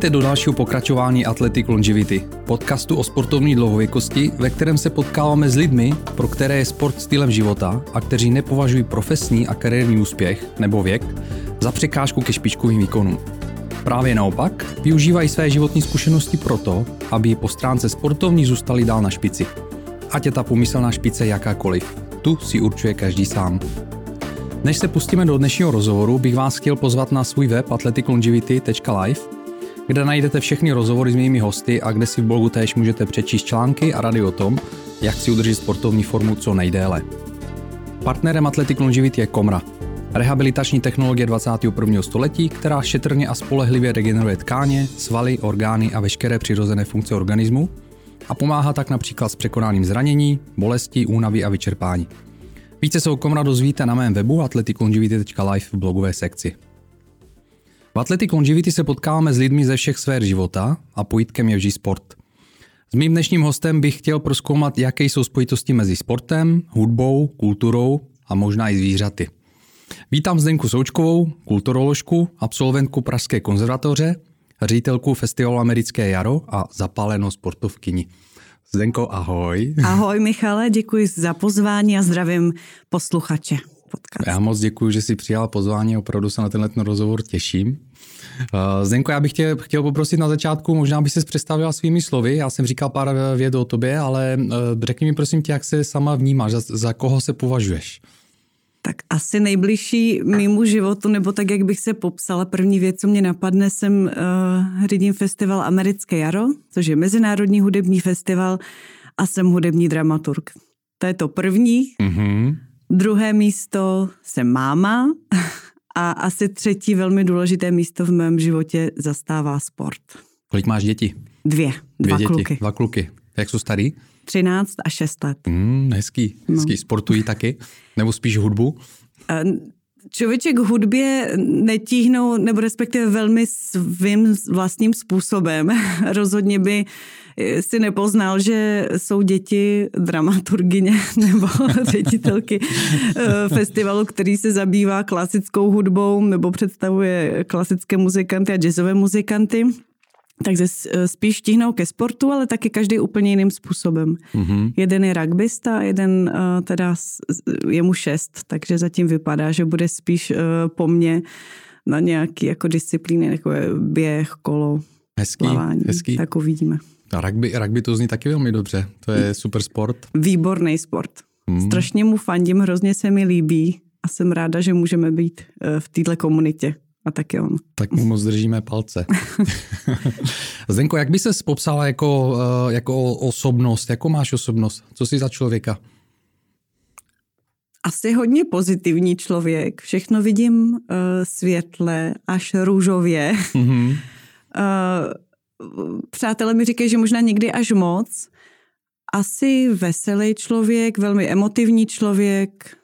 Vítejte do dalšího pokračování Athletic Longevity, podcastu o sportovní dlouhověkosti, ve kterém se potkáváme s lidmi, pro které je sport stylem života a kteří nepovažují profesní a kariérní úspěch nebo věk za překážku ke špičkovým výkonům. Právě naopak, využívají své životní zkušenosti proto, aby po stránce sportovní zůstali dál na špici. Ať je ta pomyslná špice jakákoliv, tu si určuje každý sám. Než se pustíme do dnešního rozhovoru, bych vás chtěl pozvat na svůj web athleticlongevity.live, kde najdete všechny rozhovory s mými hosty a kde si v blogu též můžete přečíst články a rady o tom, jak si udržet sportovní formu co nejdéle. Partnerem Athletic Longevity je Komra, rehabilitační technologie 21. století, která šetrně a spolehlivě regeneruje tkáně, svaly, orgány a veškeré přirozené funkce organismu a pomáhá tak například s překonáním zranění, bolesti, únavy a vyčerpání. Více se o Komra dozvíte na mém webu athleticlongevity.live v blogové sekci. V Athletic Longevity se potkáváme s lidmi ze všech sfér života a pojítkem je vždy sport. S mým dnešním hostem bych chtěl proskoumat, jaké jsou spojitosti mezi sportem, hudbou, kulturou a možná i zvířaty. Vítám Zdenku Součkovou, kulturoložku, absolventku Pražské konzervatoře, ředitelku festivalu Americké jaro a zapálenou sportovkyni. Zdenko, ahoj. Ahoj Michale, děkuji za pozvání a zdravím posluchače. Podcast. Já moc děkuji, že jsi přijal pozvání, opravdu se na tenhle rozhovor těším. Uh, Zdenko, já bych tě chtěl poprosit na začátku, možná by se představila svými slovy, já jsem říkal pár věd o tobě, ale uh, řekni mi prosím tě, jak se sama vnímáš, za, za koho se považuješ? Tak asi nejbližší mýmu životu, nebo tak, jak bych se popsala, první věc, co mě napadne, jsem uh, řídím festival Americké jaro, což je mezinárodní hudební festival a jsem hudební dramaturg. To je to první. Mm-hmm. Druhé místo jsem máma a asi třetí velmi důležité místo v mém životě zastává sport. Kolik máš děti? Dvě. Dvě dva děti, kluky. Dva kluky. Jak jsou starý? 13 a 6 let. Mm, hezký, hezký. No. Sportují taky? Nebo spíš hudbu? Člověček k hudbě netíhnou, nebo respektive velmi svým vlastním způsobem. Rozhodně by si nepoznal, že jsou děti dramaturgině nebo ředitelky eh, festivalu, který se zabývá klasickou hudbou nebo představuje klasické muzikanty a jazzové muzikanty takže eh, spíš tíhnou ke sportu, ale taky každý úplně jiným způsobem. Mm-hmm. Jeden je rugbysta, jeden uh, teda je mu šest, takže zatím vypadá, že bude spíš uh, po mně na nějaký jako disciplíny, jako je běh, kolo, hezký, plavání. Hezký. Tak uvidíme. A rugby, rugby to zní taky velmi dobře. To je super sport. Výborný sport. Mm. Strašně mu fandím, hrozně se mi líbí a jsem ráda, že můžeme být v této komunitě a taky on. Tak mu moc držíme palce. Zdenko, jak by se popsala jako, eh, jako osobnost? Jako máš osobnost? Co jsi za člověka? Asi hodně pozitivní člověk. Všechno vidím uh, světle, až růžově. Mm-hmm. Uh, přátelé mi říkají, že možná někdy až moc. Asi veselý člověk, velmi emotivní člověk,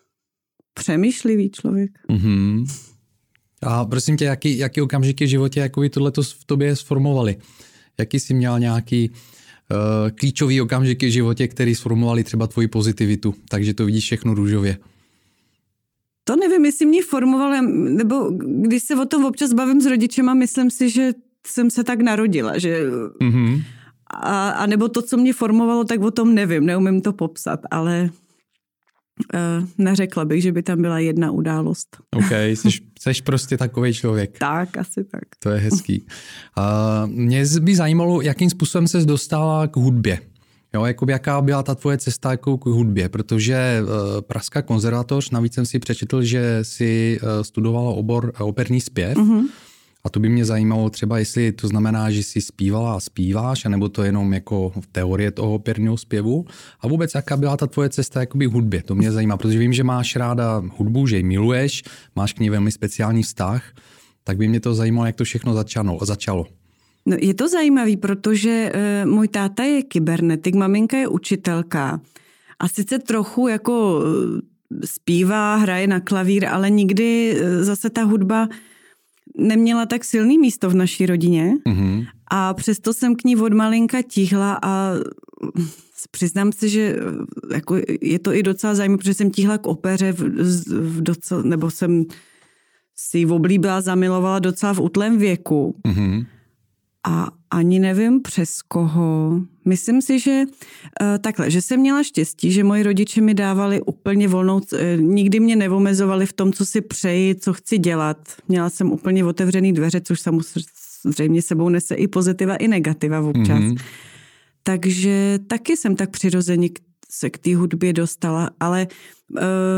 přemýšlivý člověk. Mm-hmm. A prosím tě, jaký, jaký okamžiky v životě jakoby tohleto v tobě sformovali? Jaký jsi měl nějaký uh, klíčový okamžiky v životě, který sformovali třeba tvoji pozitivitu, takže to vidíš všechno růžově? To nevím, jestli mě formoval, nebo když se o tom občas bavím s rodičema, myslím si, že jsem se tak narodila, že... Mm-hmm. A, a nebo to, co mě formovalo, tak o tom nevím, neumím to popsat, ale Uh, neřekla bych, že by tam byla jedna událost. OK, jsi, jsi prostě takový člověk. Tak, asi tak. To je hezký. Uh, mě by zajímalo, jakým způsobem se dostala k hudbě. Jo, jakoby jaká byla ta tvoje cesta jako k hudbě, protože uh, Pražská konzervatoř, navíc jsem si přečetl, že si uh, studovala obor operní zpěv. Uh-huh. A to by mě zajímalo třeba, jestli to znamená, že jsi zpívala a zpíváš, anebo to jenom jako v teorie toho operního zpěvu. A vůbec, jaká byla ta tvoje cesta jakoby hudbě? To mě zajímá, protože vím, že máš ráda hudbu, že ji miluješ, máš k ní velmi speciální vztah, tak by mě to zajímalo, jak to všechno začalo. začalo. No, je to zajímavý, protože uh, můj táta je kybernetik, maminka je učitelka. A sice trochu jako zpívá, hraje na klavír, ale nikdy zase ta hudba neměla tak silný místo v naší rodině mm-hmm. a přesto jsem k ní od malinka tíhla a přiznám se, že jako je to i docela zajímavé, protože jsem tíhla k opeře v, v docela, nebo jsem si ji oblíbila, zamilovala docela v útlém věku. Mm-hmm. a ani nevím přes koho. Myslím si, že uh, takhle, že jsem měla štěstí, že moji rodiče mi dávali úplně volnou, uh, nikdy mě neomezovali v tom, co si přeji, co chci dělat. Měla jsem úplně otevřený dveře, což samozřejmě sebou nese i pozitiva, i negativa občas. Mm-hmm. Takže taky jsem tak přirozeně se k té hudbě dostala, ale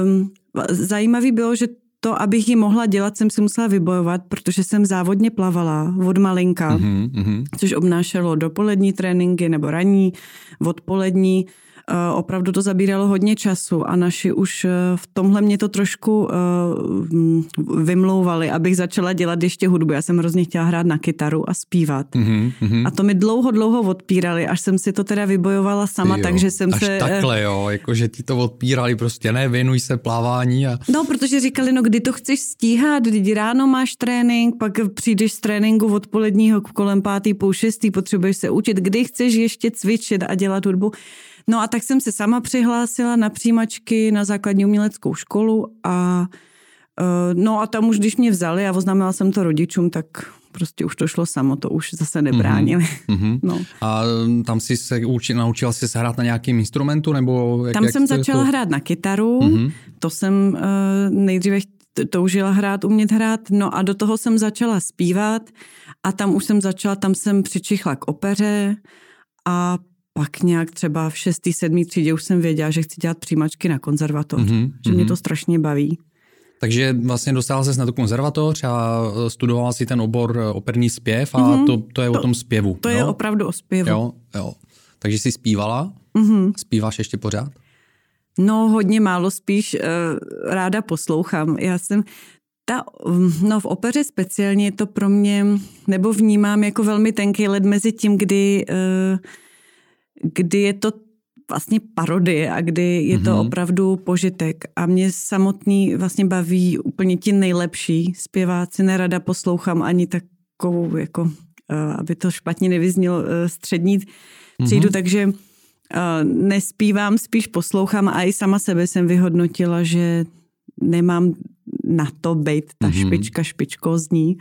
um, zajímavý bylo, že to, abych ji mohla dělat, jsem si musela vybojovat, protože jsem závodně plavala od malinka, mm-hmm. což obnášelo dopolední tréninky nebo ranní, odpolední. Eh, opravdu to zabíralo hodně času a naši už eh, v tomhle mě to trošku eh, vymlouvali, abych začala dělat ještě hudbu. Já jsem hrozně chtěla hrát na kytaru a zpívat. Mm-hmm. A to mi dlouho, dlouho odpírali, až jsem si to teda vybojovala sama, jo, takže jsem až se... takhle jo, jakože ti to odpírali prostě, ne, věnuj se plávání a... No, protože říkali, no kdy to chceš stíhat, kdy ráno máš trénink, pak přijdeš z tréninku odpoledního kolem pátý, půl šestý, potřebuješ se učit, kdy chceš ještě cvičit a dělat hudbu. No a tak jsem se sama přihlásila na přijímačky na základní uměleckou školu a eh, no a tam už, když mě vzali a oznámila jsem to rodičům, tak prostě už to šlo samo, to už zase nebránili. Mm-hmm. No. A mm, tam jsi se uči, naučila jsi se hrát na nějakým instrumentu? Nebo jak, tam jak jsem začala to... hrát na kytaru, mm-hmm. to jsem uh, nejdříve toužila hrát, umět hrát, no a do toho jsem začala zpívat a tam už jsem začala, tam jsem přičichla k opeře a pak nějak třeba v šestý, sedmý třídě už jsem věděla, že chci dělat přijímačky na konzervatoř, mm-hmm. že mě mhm. to strašně baví. Takže vlastně dostala se na tu konzervatoř a studovala si ten obor eh, operní zpěv a mm-hmm. to, to je to, o tom zpěvu. To jo? je opravdu o zpěvu. Jo, jo. Takže jsi zpívala? Mm-hmm. Zpíváš ještě pořád? No, hodně málo, spíš uh, ráda poslouchám. Já jsem ta, no v opeře speciálně je to pro mě, nebo vnímám jako velmi tenký led mezi tím, kdy uh, kdy je to vlastně parodie a kdy je to mm-hmm. opravdu požitek. A mě samotný vlastně baví úplně ti nejlepší zpěváci. Nerada poslouchám ani takovou, jako, eh, aby to špatně nevyznělo, eh, střední třídu, mm-hmm. takže eh, nespívám, spíš poslouchám a i sama sebe jsem vyhodnotila, že nemám na to být ta mm-hmm. špička špičkozní.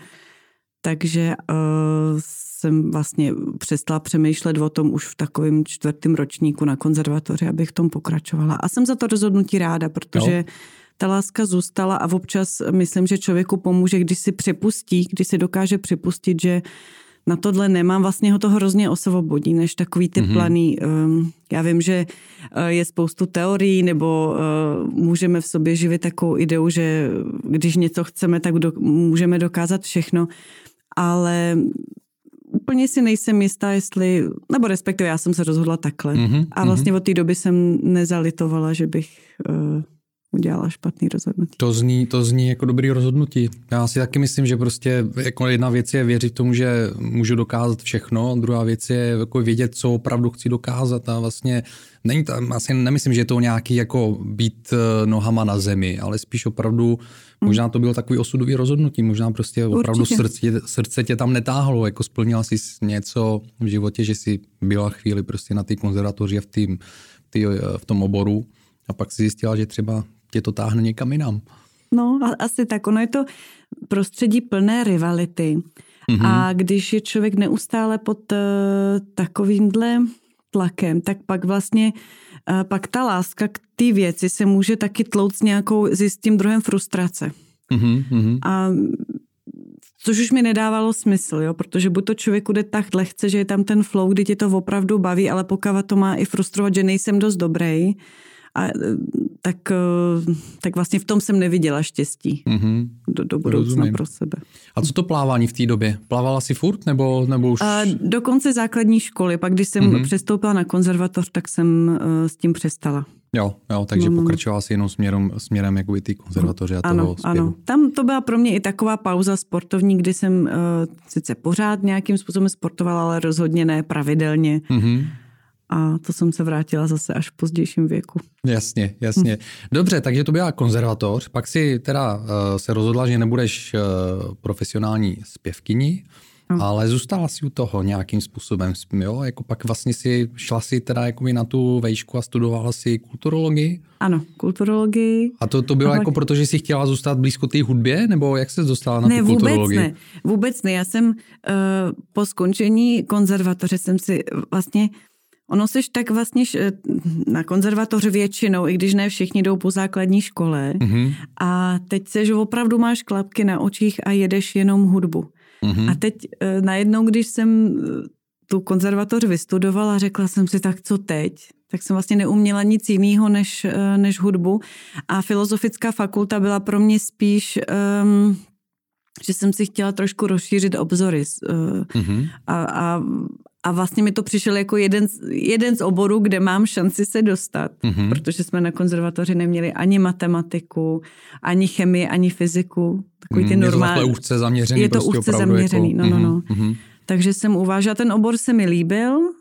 Takže uh, jsem vlastně přestala přemýšlet o tom už v takovém čtvrtém ročníku na konzervatoři, abych v tom pokračovala. A jsem za to rozhodnutí ráda, protože no. ta láska zůstala a občas myslím, že člověku pomůže, když si připustí, když si dokáže připustit, že na tohle nemám, vlastně ho to hrozně osvobodí, než takový ty mm-hmm. planý. Um, já vím, že uh, je spoustu teorií, nebo uh, můžeme v sobě živit takovou ideu, že když něco chceme, tak do, můžeme dokázat všechno, ale úplně si nejsem jistá, jestli, nebo respektive já jsem se rozhodla takhle. Mm-hmm, a vlastně mm-hmm. od té doby jsem nezalitovala, že bych uh, udělala špatný rozhodnutí. To zní, to zní jako dobrý rozhodnutí. Já si taky myslím, že prostě jako jedna věc je věřit tomu, že můžu dokázat všechno, druhá věc je jako vědět, co opravdu chci dokázat. A vlastně není to, asi nemyslím, že je to nějaký jako být eh, nohama na zemi, ale spíš opravdu Možná to bylo takový osudový rozhodnutí, možná prostě opravdu srdce, srdce tě tam netáhlo, jako splnila jsi něco v životě, že jsi byla chvíli prostě na té konzervatoři a v, tým, tý, v tom oboru. A pak si zjistila, že třeba tě to táhne někam jinam. No, asi tak. Ono je to prostředí plné rivality. Mm-hmm. A když je člověk neustále pod uh, takovýmhle tlakem, tak pak vlastně uh, pak ta láska k té věci se může taky tlout s nějakou, s tím druhem frustrace. Mm-hmm. A což už mi nedávalo smysl, jo, protože buď to člověku jde tak lehce, že je tam ten flow, kdy tě to opravdu baví, ale pokud to má i frustrovat, že nejsem dost dobrý, a, tak, eh, tak vlastně v tom jsem neviděla štěstí mm-hmm. do, do budoucna Rozumím. pro sebe. A co to plávání v té době? Plávala si furt nebo, nebo už? A do konce základní školy, pak když jsem mm-hmm. přestoupila na konzervatoř, tak jsem uh, s tím přestala. Jo, jo, takže no. pokračovala si jenom směrem, směrem jakoby ty konzervatoře a ano, toho zpěvu. Ano, tam to byla pro mě i taková pauza sportovní, kdy jsem uh, sice pořád nějakým způsobem sportovala, ale rozhodně ne pravidelně. Mm-hmm a to jsem se vrátila zase až v pozdějším věku. Jasně, jasně. Hm. Dobře, takže to byla konzervatoř, pak si teda uh, se rozhodla, že nebudeš uh, profesionální zpěvkyni, No. Ale zůstala si u toho nějakým způsobem, jo? Jako pak vlastně si šla si teda jakoby na tu vejšku a studovala si kulturologii? Ano, kulturologii. A to, to bylo jako proto, že jsi chtěla zůstat blízko té hudbě, nebo jak se dostala na ne, tu kulturologii? Ne, vůbec ne. Já jsem uh, po skončení konzervatoře jsem si vlastně Ono seš tak vlastně na konzervatoři většinou, i když ne všichni jdou po základní škole. Mm-hmm. A teď seš opravdu máš klapky na očích a jedeš jenom hudbu. Mm-hmm. A teď eh, najednou, když jsem eh, tu konzervatoř vystudovala, řekla jsem si, tak co teď? Tak jsem vlastně neuměla nic jiného než, eh, než hudbu. A filozofická fakulta byla pro mě spíš, um, že jsem si chtěla trošku rozšířit obzory. Uh, mm-hmm. a, a, a vlastně mi to přišel jako jeden, jeden z oborů, kde mám šanci se dostat, mm-hmm. protože jsme na konzervatoři neměli ani matematiku, ani chemii, ani fyziku. Takový ty normální. Je to úzce zaměřený. Je to prostě úzce zaměřený, jako, no, no, no. Mm-hmm. Takže jsem uvážila, ten obor se mi líbil, uh,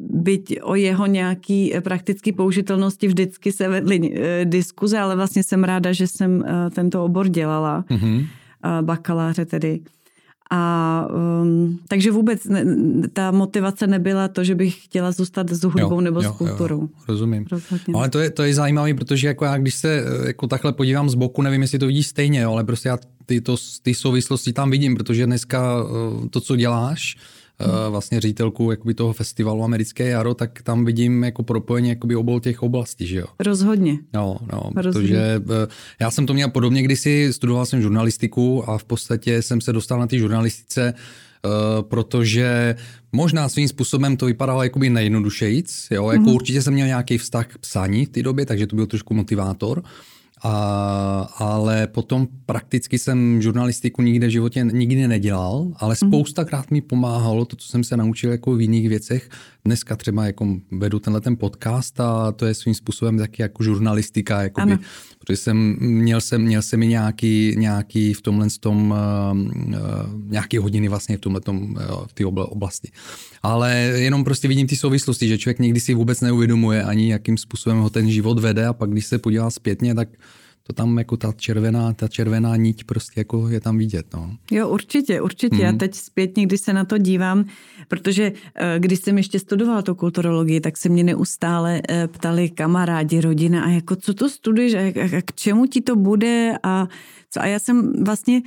byť o jeho nějaký praktický použitelnosti vždycky se vedly uh, diskuze, ale vlastně jsem ráda, že jsem uh, tento obor dělala, mm-hmm. uh, bakaláře tedy. A um, takže vůbec ne, ta motivace nebyla to, že bych chtěla zůstat s hudbou jo, nebo jo, s kulturou. Jo, rozumím. Rozhodně. Ale to je, to je zajímavé, protože jako já, když se jako takhle podívám z boku, nevím, jestli to vidíš stejně, jo, ale prostě já ty, to, ty souvislosti tam vidím, protože dneska uh, to, co děláš, Eh, vlastně ředitelku jakoby toho festivalu Americké jaro, tak tam vidím jako propojení jakoby obou těch oblastí, že jo? Rozhodně. No, no, Rozhodně. protože eh, já jsem to měl podobně, když si studoval jsem žurnalistiku a v podstatě jsem se dostal na ty žurnalistice, uh, protože možná svým způsobem to vypadalo jakoby nejjednodušejíc, jo, jako mm-hmm. určitě jsem měl nějaký vztah k psaní v té době, takže to byl trošku motivátor, a, ale potom prakticky jsem žurnalistiku nikde v životě nikdy nedělal, ale mhm. spoustakrát mi pomáhalo to, co jsem se naučil jako v jiných věcech. Dneska třeba jako vedu tenhle ten podcast a to je svým způsobem taky jako žurnalistika, jakoby, protože jsem měl jsem, měl jsem i nějaký, nějaký v tomhle tom, uh, uh, nějaký hodiny vlastně v tomhle tom, uh, v té oblasti. Ale jenom prostě vidím ty souvislosti, že člověk někdy si vůbec neuvědomuje ani, jakým způsobem ho ten život vede a pak když se podívá zpětně, tak to tam jako ta červená, ta červená niť prostě jako je tam vidět. No. Jo, určitě, určitě. Hmm. Já teď zpětně, když se na to dívám, protože eh, když jsem ještě studovala tu kulturologii, tak se mě neustále eh, ptali kamarádi, rodina a jako co to studuješ a, a k čemu ti to bude a co. A já jsem vlastně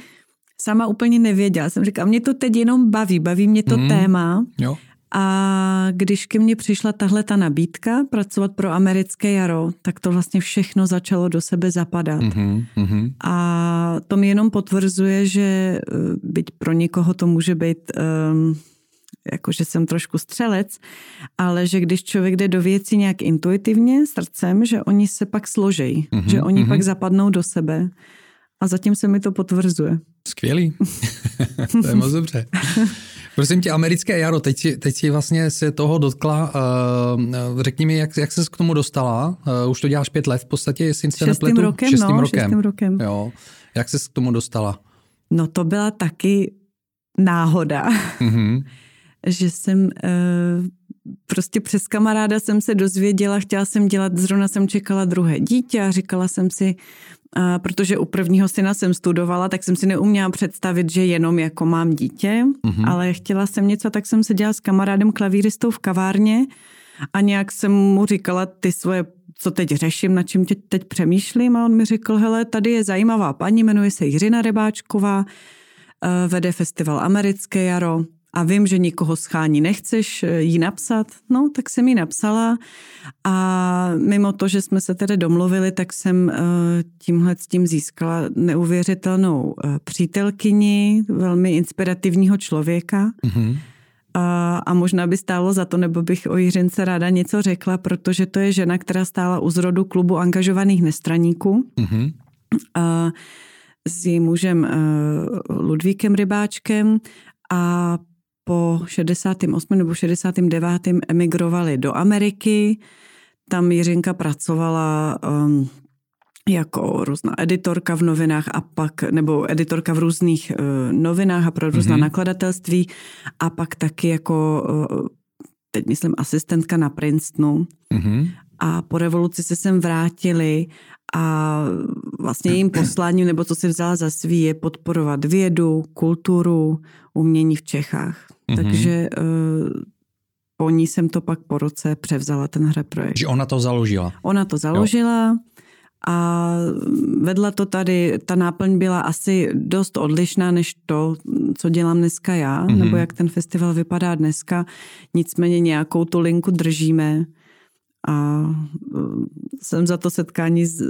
sama úplně nevěděla. Jsem říkala, mě to teď jenom baví, baví mě to hmm. téma. Jo. A když ke mně přišla tahle ta nabídka pracovat pro americké jaro, tak to vlastně všechno začalo do sebe zapadat. Mm-hmm. A to mi jenom potvrzuje, že eh, byť pro někoho to může být um, jako že jsem trošku střelec, ale že když člověk jde do věcí nějak intuitivně, srdcem, že oni se pak složejí, mm-hmm, že oni mm-hmm. pak zapadnou do sebe. A zatím se mi to potvrzuje. Skvělý. to je moc dobře. Prosím tě, americké jaro, teď si, teď si vlastně se toho dotkla. Uh, řekni mi, jak, jak ses k tomu dostala? Uh, už to děláš pět let v podstatě, jestli se nepletu? Rokem, šestým no, rokem. Šestým rokem. Jo. Jak ses k tomu dostala? No to byla taky náhoda, mm-hmm. že jsem uh, prostě přes kamaráda jsem se dozvěděla, chtěla jsem dělat, zrovna jsem čekala druhé dítě a říkala jsem si, a protože u prvního syna jsem studovala, tak jsem si neuměla představit, že jenom jako mám dítě, mm-hmm. ale chtěla jsem něco, tak jsem seděla s kamarádem klavíristou v kavárně a nějak jsem mu říkala ty svoje co teď řeším, na čím teď přemýšlím a on mi řekl, hele, tady je zajímavá paní, jmenuje se Jiřina Rybáčková, eh, vede festival Americké jaro, a vím, že nikoho schání nechceš eh, jí napsat, no tak jsem jí napsala a mimo to, že jsme se tedy domluvili, tak jsem eh, tímhle s tím získala neuvěřitelnou eh, přítelkyni, velmi inspirativního člověka. Mm-hmm. A, a možná by stálo za to, nebo bych o Jiřince ráda něco řekla, protože to je žena, která stála u zrodu klubu angažovaných nestraníků. Mm-hmm. A, s jejím mužem Ludvíkem Rybáčkem a po 68. nebo 69. emigrovali do Ameriky. Tam Jiřinka pracovala um, jako různá editorka v novinách a pak, nebo editorka v různých uh, novinách a pro různá mm-hmm. nakladatelství a pak taky jako, uh, teď myslím, asistentka na Princetonu. Mm-hmm. A po revoluci se sem vrátili A vlastně jejím posláním, nebo co si vzala za svý, je podporovat vědu, kulturu, umění v Čechách. Mm-hmm. Takže uh, po ní jsem to pak po roce převzala, ten hře projekt. Že ona to založila? Ona to založila. Jo. A vedla to tady, ta náplň byla asi dost odlišná než to, co dělám dneska já, mm-hmm. nebo jak ten festival vypadá dneska. Nicméně nějakou tu linku držíme a e, jsem za to setkání z,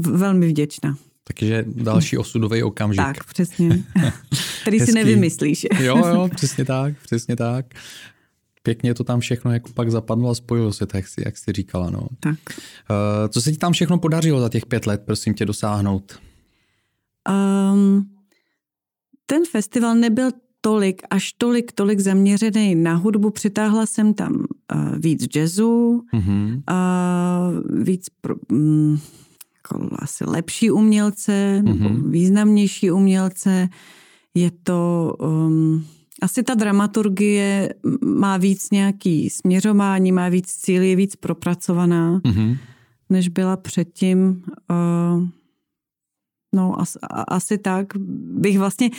velmi vděčná. Takže další osudový okamžik. Tak, přesně. Který si nevymyslíš. jo, jo, přesně tak, přesně tak. Pěkně to tam všechno jako pak zapadlo a spojilo se, tak jak, jak jsi říkala. No. Tak. Uh, co se ti tam všechno podařilo za těch pět let, prosím tě, dosáhnout? Um, ten festival nebyl tolik, až tolik, tolik zaměřený na hudbu. Přitáhla jsem tam uh, víc jazzu, mm-hmm. uh, víc pro, um, jako asi lepší umělce, mm-hmm. nebo významnější umělce. Je to... Um, asi ta dramaturgie má víc nějaký směřování, má víc cíl, je víc propracovaná, mm-hmm. než byla předtím. Uh, No, as, asi tak bych vlastně,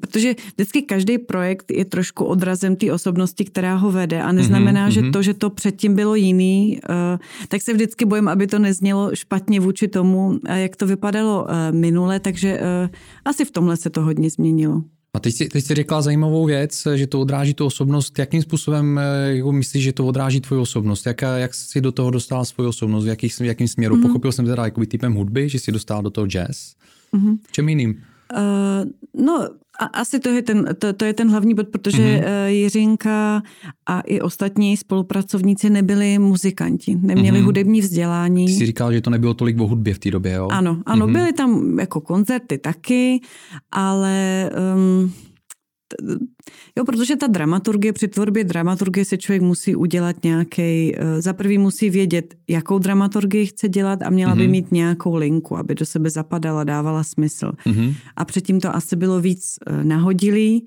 protože vždycky každý projekt je trošku odrazem té osobnosti, která ho vede a neznamená, mm-hmm. že to, že to předtím bylo jiný, uh, tak se vždycky bojím, aby to neznělo špatně vůči tomu, jak to vypadalo uh, minule, takže asi v tomhle se to hodně změnilo. A teď jsi, teď jsi řekla zajímavou věc, že to odráží tu osobnost. Jakým způsobem jako myslíš, že to odráží tvoji osobnost? Jak, jak jsi do toho dostala svoji osobnost? V, jaký, v jakým směru? Mm-hmm. Pochopil jsem teda jakoby typem hudby, že jsi dostala do toho jazz. Mm-hmm. Čem jiným? Uh, no, a asi to je, ten, to, to je ten hlavní bod, protože mm-hmm. Jiřinka a i ostatní spolupracovníci nebyli muzikanti, neměli mm-hmm. hudební vzdělání. Ty jsi říkal, že to nebylo tolik o hudbě v té době, jo? Ano, ano, mm-hmm. byly tam jako koncerty taky, ale um, Jo, protože ta dramaturgie, při tvorbě dramaturgie se člověk musí udělat nějaký, eh, za prvý musí vědět, jakou dramaturgii chce dělat a měla mm-hmm. by mhm. mít nějakou linku, aby do sebe zapadala, dávala smysl. Mm-hmm. A předtím to asi bylo víc eh, nahodilý.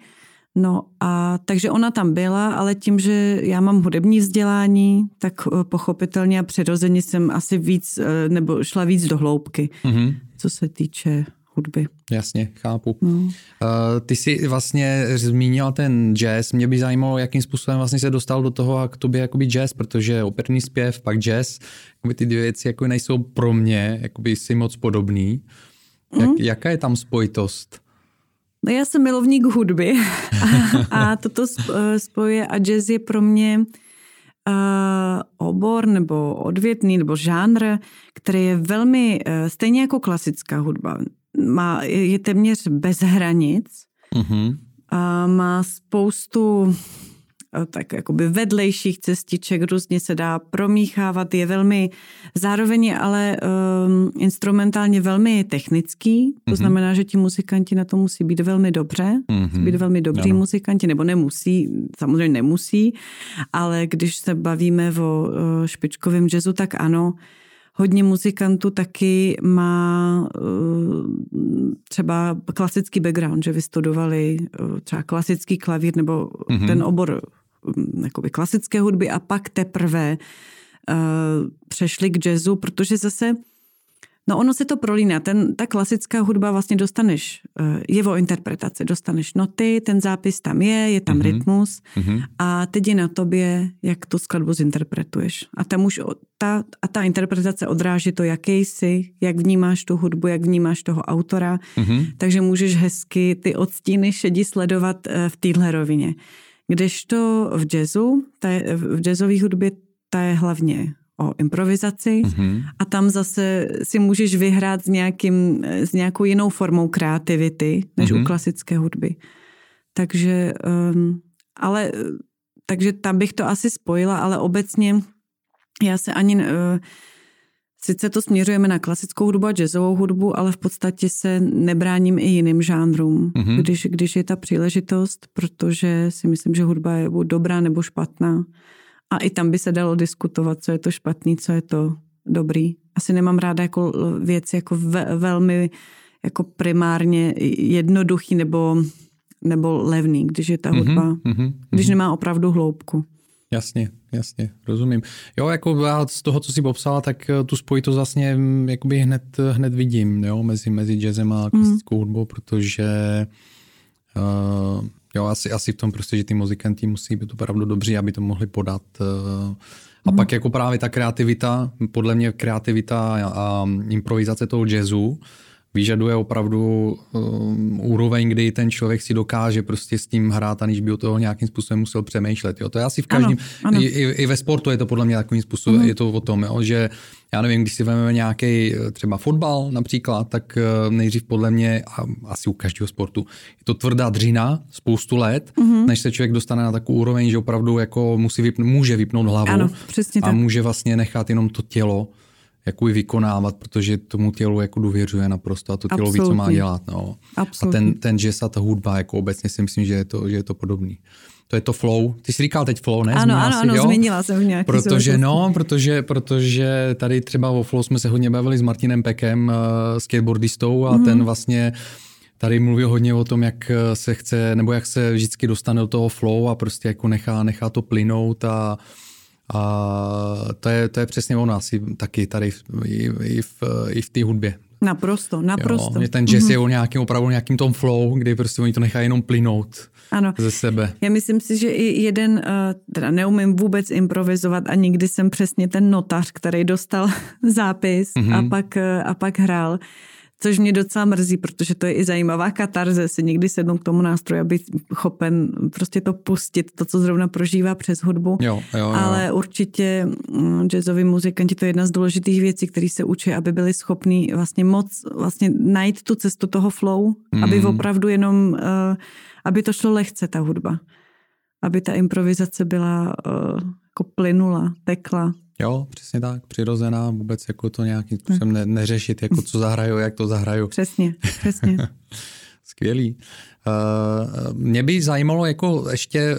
No a takže ona tam byla, ale tím, že já mám hudební vzdělání, tak eh, pochopitelně a přirozeně jsem asi víc, nebo šla víc do hloubky, mm-hmm. co se týče hudby. Jasně, chápu. No. Uh, ty jsi vlastně zmínila ten jazz. Mě by zajímalo, jakým způsobem vlastně se dostal do toho a k tobě jakoby jazz, protože operný zpěv, pak jazz, jakoby ty dvě věci jako nejsou pro mě jakoby si moc podobný. Jak, mm. Jaká je tam spojitost? No já jsem milovník hudby a, a toto eh, spoje a jazz je pro mě uh, obor nebo odvětný nebo žánr, který je velmi, uh, stejně jako klasická hudba, má, je téměř bez hranic. Mm-hmm. A má spoustu tak jakoby vedlejších cestiček, různě se dá promíchávat, je velmi, zároveň ale um, instrumentálně velmi technický, to mm-hmm. znamená, že ti muzikanti na to musí být velmi dobře, mm-hmm. musí být velmi dobří ano. muzikanti, nebo nemusí, samozřejmě nemusí, ale když se bavíme o uh, špičkovém jazzu, tak ano, Hodně muzikantů taky má eh, třeba klasický background, že vystudovali eh, třeba klasický klavír nebo mm-hmm. ten obor mm, jakoby klasické hudby a pak teprve uh, přešli k jazzu, protože zase No ono se to prolíná. Ten, ta klasická hudba vlastně dostaneš, eh, je o interpretaci, dostaneš noty, ten zápis tam je, je tam mm-hmm. rytmus mm-hmm. a teď je na tobě, jak tu skladbu zinterpretuješ. A tam už ta, a ta interpretace odráží to, jaký jsi, jak vnímáš tu hudbu, jak vnímáš toho autora, mm-hmm. takže můžeš hezky ty odstíny šedi sledovat eh, v téhle rovině. Kdežto v jazzu, ta je, v jazzové hudbě ta je hlavně o improvizaci mm-hmm. a tam zase si můžeš vyhrát s, nějakým, s nějakou jinou formou kreativity než mm-hmm. u klasické hudby. Takže, um, ale, takže tam bych to asi spojila, ale obecně já se ani, uh, sice to směřujeme na klasickou hudbu a jazzovou hudbu, ale v podstatě se nebráním i jiným žánrům, mm-hmm. když, když je ta příležitost, protože si myslím, že hudba je buď dobrá nebo špatná. A i tam by se dalo diskutovat, co je to špatný, co je to dobrý. Asi nemám ráda jako věc jako ve, velmi jako primárně jednoduchý nebo, nebo levný, když je ta mhm, hudba, mm-hmm, mm-hmm. když nemá opravdu hloubku. Jasně, jasně, rozumím. Jo, jako já z toho, co jsi popsala, tak eh, tu spojitost vlastně mm, jakoby hned, hned vidím, jo, mezi, mezi jazzem a klasickou mm. hudbou, protože uh, jo, asi, asi v tom prostě, že ty muzikanti musí být opravdu dobří, aby to mohli podat. Uh, a mm. pak jako právě ta kreativita, podle mě kreativita a improvizace toho jazzu, vyžaduje opravdu um, úroveň, kdy ten člověk si dokáže prostě s tím hrát, aniž by o toho nějakým způsobem musel přemýšlet. Jo? To je asi v každém, ano, ano. I, i, ve sportu je to podle mě takovým způsobem, mm. je to o tom, jo? že já nevím, když si vezmeme nějaký eh, třeba fotbal například, tak eh, nejdřív podle mě, a asi u každého sportu, je to tvrdá dřina spoustu let, mm-hmm. než se člověk dostane na takovou úroveň, že opravdu jako musí vypnout, může vypnout hlavu ano, přesně a tak. může vlastně nechat jenom to tělo jako vykonávat, protože tomu tělu jako důvěřuje naprosto a to tělo Absolutně. ví, co má dělat. No. A ten, ten jazz a ta hudba, jako obecně si myslím, že je to, že je to podobný. To je to flow. Ty jsi říkal teď flow, ne? Ano, ano, ano, jo? změnila jsem v nějaký Protože, souvislosti. no, protože, protože tady třeba o flow jsme se hodně bavili s Martinem Pekem, uh, skateboardistou a mm-hmm. ten vlastně tady mluví hodně o tom, jak se chce, nebo jak se vždycky dostane do toho flow a prostě jako nechá, nechá to plynout a a to je, to je přesně ono asi taky tady i, i v, i v té hudbě. Naprosto, naprosto. Jo, ten jazz mm-hmm. je o nějakým, opravdu nějakým tom flow, kdy prostě oni to nechají jenom plynout ano. ze sebe. Já myslím si, že i jeden, eh, teda neumím vůbec improvizovat a nikdy jsem přesně ten notař, který dostal zápis mm-hmm. a, pak, eh, a pak hrál což mě docela mrzí, protože to je i zajímavá katarze, si někdy sednout k tomu nástroji, aby chopen prostě to pustit, to, co zrovna prožívá přes hudbu. Jo, jo, jo. Ale určitě mm, jazzoví muzikanti, to je jedna z důležitých věcí, které se učí, aby byli schopní vlastně moc vlastně najít tu cestu toho flow, mm. aby opravdu jenom, uh, aby to šlo lehce, ta hudba. Aby ta improvizace byla uh, jako plynula, tekla. Jo, přesně tak, přirozená, vůbec jako to nějakým způsobem ne, neřešit, jako co zahraju, jak to zahraju. Přesně, přesně. Skvělý. Uh, mě by zajímalo, jako ještě, eh,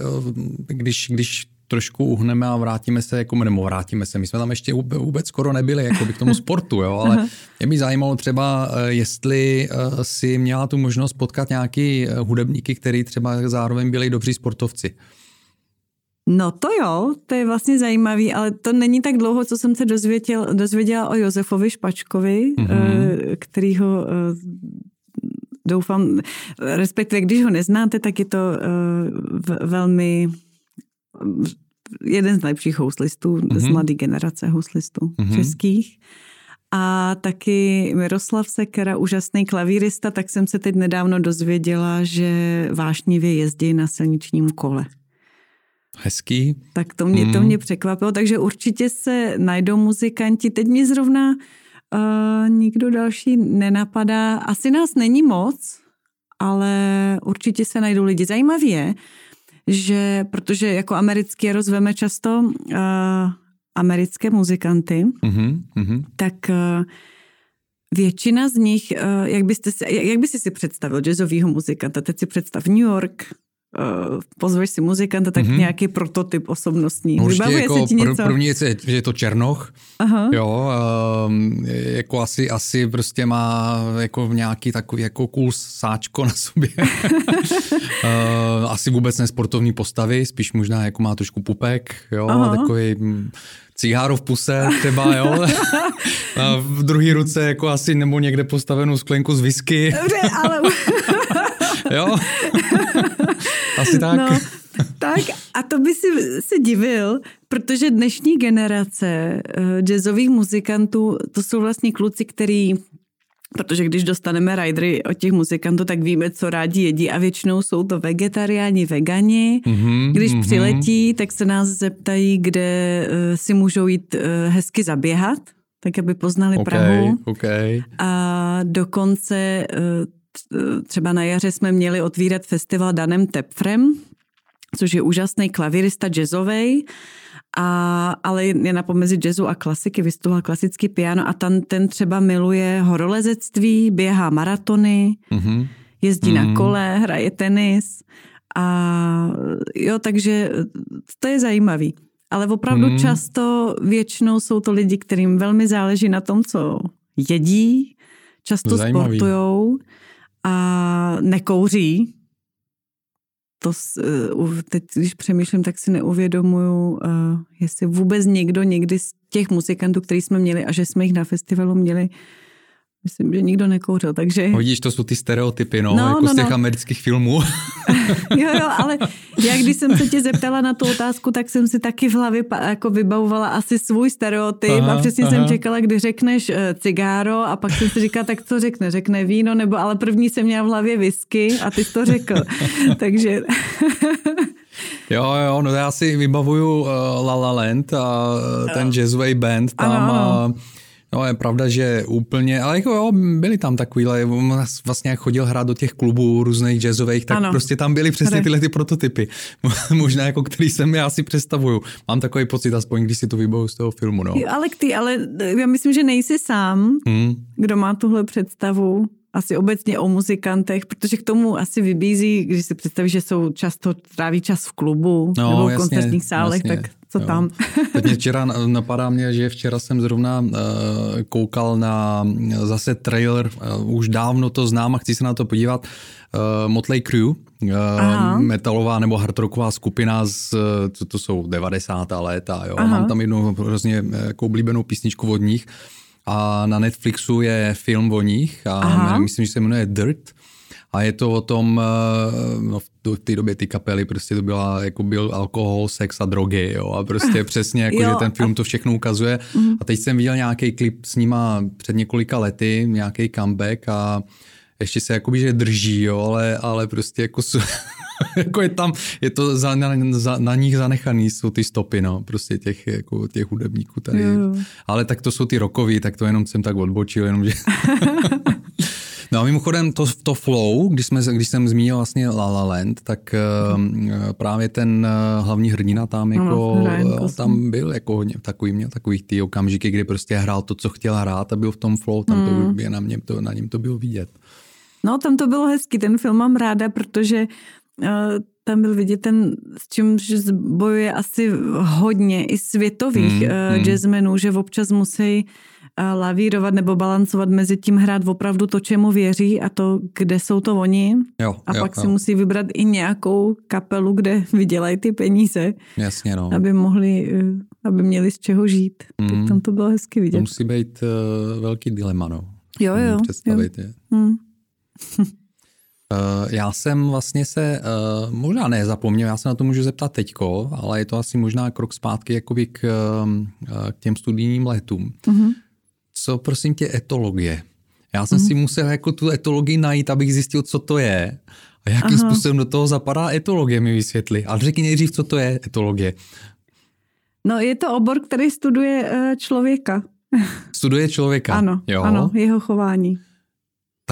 když, když trošku uhneme a vrátíme se, jako, nebo vrátíme se, my jsme tam ještě vůbec skoro nebyli, jako by k tomu sportu, jo, ale mě by zajímalo třeba, eh, jestli si měla tu možnost potkat nějaký hudebníky, který třeba zároveň byli dobří sportovci. No to jo, to je vlastně zajímavý, ale to není tak dlouho, co jsem se dozvěděl, dozvěděla o Josefovi Špačkovi, mm-hmm. kterýho eh, doufám, respektive když ho neznáte, tak je to eh, velmi jeden z nejlepších houslistů mm-hmm. z mladé generace houslistů mm-hmm. českých. A taky Miroslav Sekera, úžasný klavírista, tak jsem se teď nedávno dozvěděla, že vášnivě jezdí na silničním kole. Hezký. Tak to mě, to mě překvapilo, takže určitě se najdou muzikanti. Teď mě zrovna uh, nikdo další nenapadá. Asi nás není moc, ale určitě se najdou lidi. Zajímavé je, že protože jako americký rozveme často uh, americké muzikanty, mm-hmm, tak uh, většina z nich, uh, jak, byste si, jak, jak byste si představil jazzovýho muzikanta? Teď si představ New York, uh, pozveš si muzikanta, tak mm-hmm. nějaký prototyp osobnostní. No, určitě jako se ti něco? Pr- první je, že je to Černoch. Aha. Jo, um, jako asi, asi prostě má jako nějaký takový jako cool sáčko na sobě. uh, asi vůbec nesportovní postavy, spíš možná jako má trošku pupek, jo, Aha. takový mm, cigáro v puse třeba, jo. A v druhé ruce jako asi nebo někde postavenou sklenku z whisky. Dobře, ale... jo. Asi tak. No, tak a to by si se divil, protože dnešní generace uh, jazzových muzikantů, to jsou vlastně kluci, který Protože když dostaneme ridery od těch muzikantů, tak víme, co rádi jedí a většinou jsou to vegetariáni, vegani. Mm-hmm, když mm-hmm. přiletí, tak se nás zeptají, kde uh, si můžou jít uh, hezky zaběhat, tak aby poznali okay, Prahu. Okay. A dokonce uh, třeba na jaře jsme měli otvírat festival Danem Tepfrem, což je úžasný klavirista jazzový, a, ale je na pomezi jazzu a klasiky, vystudoval klasický piano a tam ten třeba miluje horolezectví, běhá maratony, mm-hmm. jezdí mm-hmm. na mhm. kole, hraje tenis a jo, takže to je zajímavý. Ale opravdu mm. často většinou jsou to lidi, kterým velmi záleží na tom, co jedí, často sportujou a nekouří. to, teď, když přemýšlím, tak si neuvědomuju, jestli vůbec někdo někdy z těch muzikantů, který jsme měli a že jsme jich na festivalu měli, Myslím, že nikdo nekouřil, takže... Vidíš, to jsou ty stereotypy, no, no jako no, z těch no. amerických filmů. jo, jo, ale já když jsem se tě zeptala na tu otázku, tak jsem si taky v hlavě jako vybavovala asi svůj stereotyp aha, a přesně aha. jsem čekala, kdy řekneš uh, cigáro a pak jsem si říkala, tak co řekne? Řekne víno, nebo ale první jsem měla v hlavě whisky a ty to řekl. takže... Jo, jo, no já si vybavuju uh, La La Land a ten jazzway band tam ano, ano. a No je pravda, že úplně, ale jako jo, byli tam takovýhle, vlastně jak chodil hrát do těch klubů různých jazzových, tak ano. prostě tam byly přesně tyhle ty prototypy. Možná jako který jsem já si představuju. Mám takový pocit, aspoň když si to vybavu z toho filmu. No. Ale ty, ale já myslím, že nejsi sám, hmm. kdo má tuhle představu asi obecně o muzikantech, protože k tomu asi vybízí, když si představíš, že jsou často tráví čas v klubu no, nebo v jasně, koncertních sálech, jasně, tak co jo. tam? Teď mě včera napadá mě, že včera jsem zrovna uh, koukal na zase trailer, uh, už dávno to znám a chci se na to podívat, uh, Motley Crue, uh, metalová nebo hardrocková skupina z, co to jsou, 90. léta, jo. Aha. Mám tam jednu hrozně jako oblíbenou písničku od nich, a na Netflixu je film o nich a Aha. myslím, že se jmenuje Dirt. A je to o tom, eh, no v té době ty kapely prostě to byla, jako byl alkohol, sex a drogy, jo, a prostě přesně, jako, že ten film to všechno ukazuje. Mm. A teď jsem viděl nějaký klip s nima před několika lety, nějaký comeback a ještě se jakoby, že drží, jo, ale, ale prostě jako jako je tam, je to za, na, za, na nich zanechaný, jsou ty stopy, no, prostě těch, jako, těch hudebníků tady. Jo. Ale tak to jsou ty rokový, tak to jenom jsem tak odbočil, jenom že... No a mimochodem to, to flow, když, jsme, když jsem zmínil vlastně La La Land, tak uh, právě ten uh, hlavní hrdina tam jako, no, tam byl jako hodně takový, měl takový ty okamžiky, kdy prostě hrál to, co chtěl hrát a byl v tom flow, tam mm. to, na, něm to, na něm to bylo vidět. No, tam to bylo hezky, ten film mám ráda, protože tam byl vidět ten, s čím bojuje asi hodně i světových mm, mm. jazzmenů, že občas musí lavírovat nebo balancovat mezi tím hrát opravdu to, čemu věří a to, kde jsou to oni. Jo, a jo, pak jo. si musí vybrat i nějakou kapelu, kde vydělají ty peníze. Jasně, no. Aby mohli, e, aby měli z čeho žít. Mm. Tak tam to bylo hezky vidět. To musí být uh, velký dilema, no. Jo, jo. Představit jo. je. Mm. Eh, já jsem vlastně se, uh, možná nezapomněl, já se na to můžu zeptat teďko, ale je to asi možná krok zpátky jakoby k, uh, k těm studijním letům. Mm-hmm. Co prosím tě etologie? Já jsem mm-hmm. si musel jako tu etologii najít, abych zjistil, co to je. A jakým Aha. způsobem do toho zapadá etologie, mi vysvětli. A řekni nejdřív, co to je etologie. No je to obor, který studuje člověka. Studuje člověka? Ano, jo. ano, jeho chování.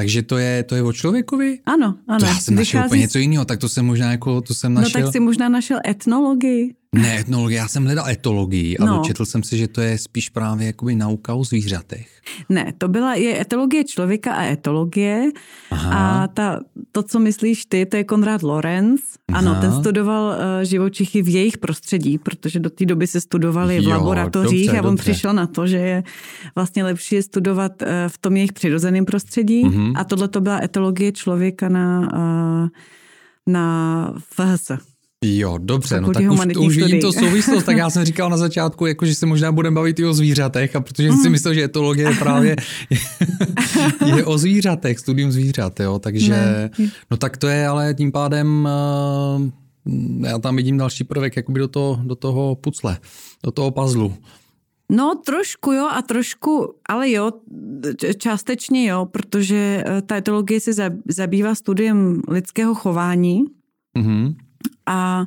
Takže to je, to je o člověkovi? Ano, ano. To já jsem Vychází... našel úplně něco jiného, tak to jsem možná jako, to jsem našel. No tak si možná našel etnologii. Ne, etnologie, já jsem hledal etologii a no. dočetl jsem si, že to je spíš právě jakoby nauka o zvířatech. Ne, to byla je etologie člověka a etologie Aha. a ta, to, co myslíš ty, to je Konrad Lorenz. Aha. Ano, ten studoval uh, živočichy v jejich prostředí, protože do té doby se studovali v jo, laboratořích dobře, a on dobře. přišel na to, že je vlastně lepší je studovat uh, v tom jejich přirozeném prostředí uh-huh. a tohle to byla etologie člověka na, uh, na FHS. Jo, dobře, no tak už, už vidím to souvislost, tak já jsem říkal na začátku, jako, že se možná budeme bavit i o zvířatech, a protože mm. si myslel, že etologie je právě je o zvířatech, studium zvířat, jo, takže, ne. no tak to je ale tím pádem, uh, já tam vidím další prvek, jakoby do toho, do toho pucle, do toho puzzlu. No trošku jo a trošku, ale jo, částečně jo, protože eh, ta etologie se zabývá studiem lidského chování, mm-hmm a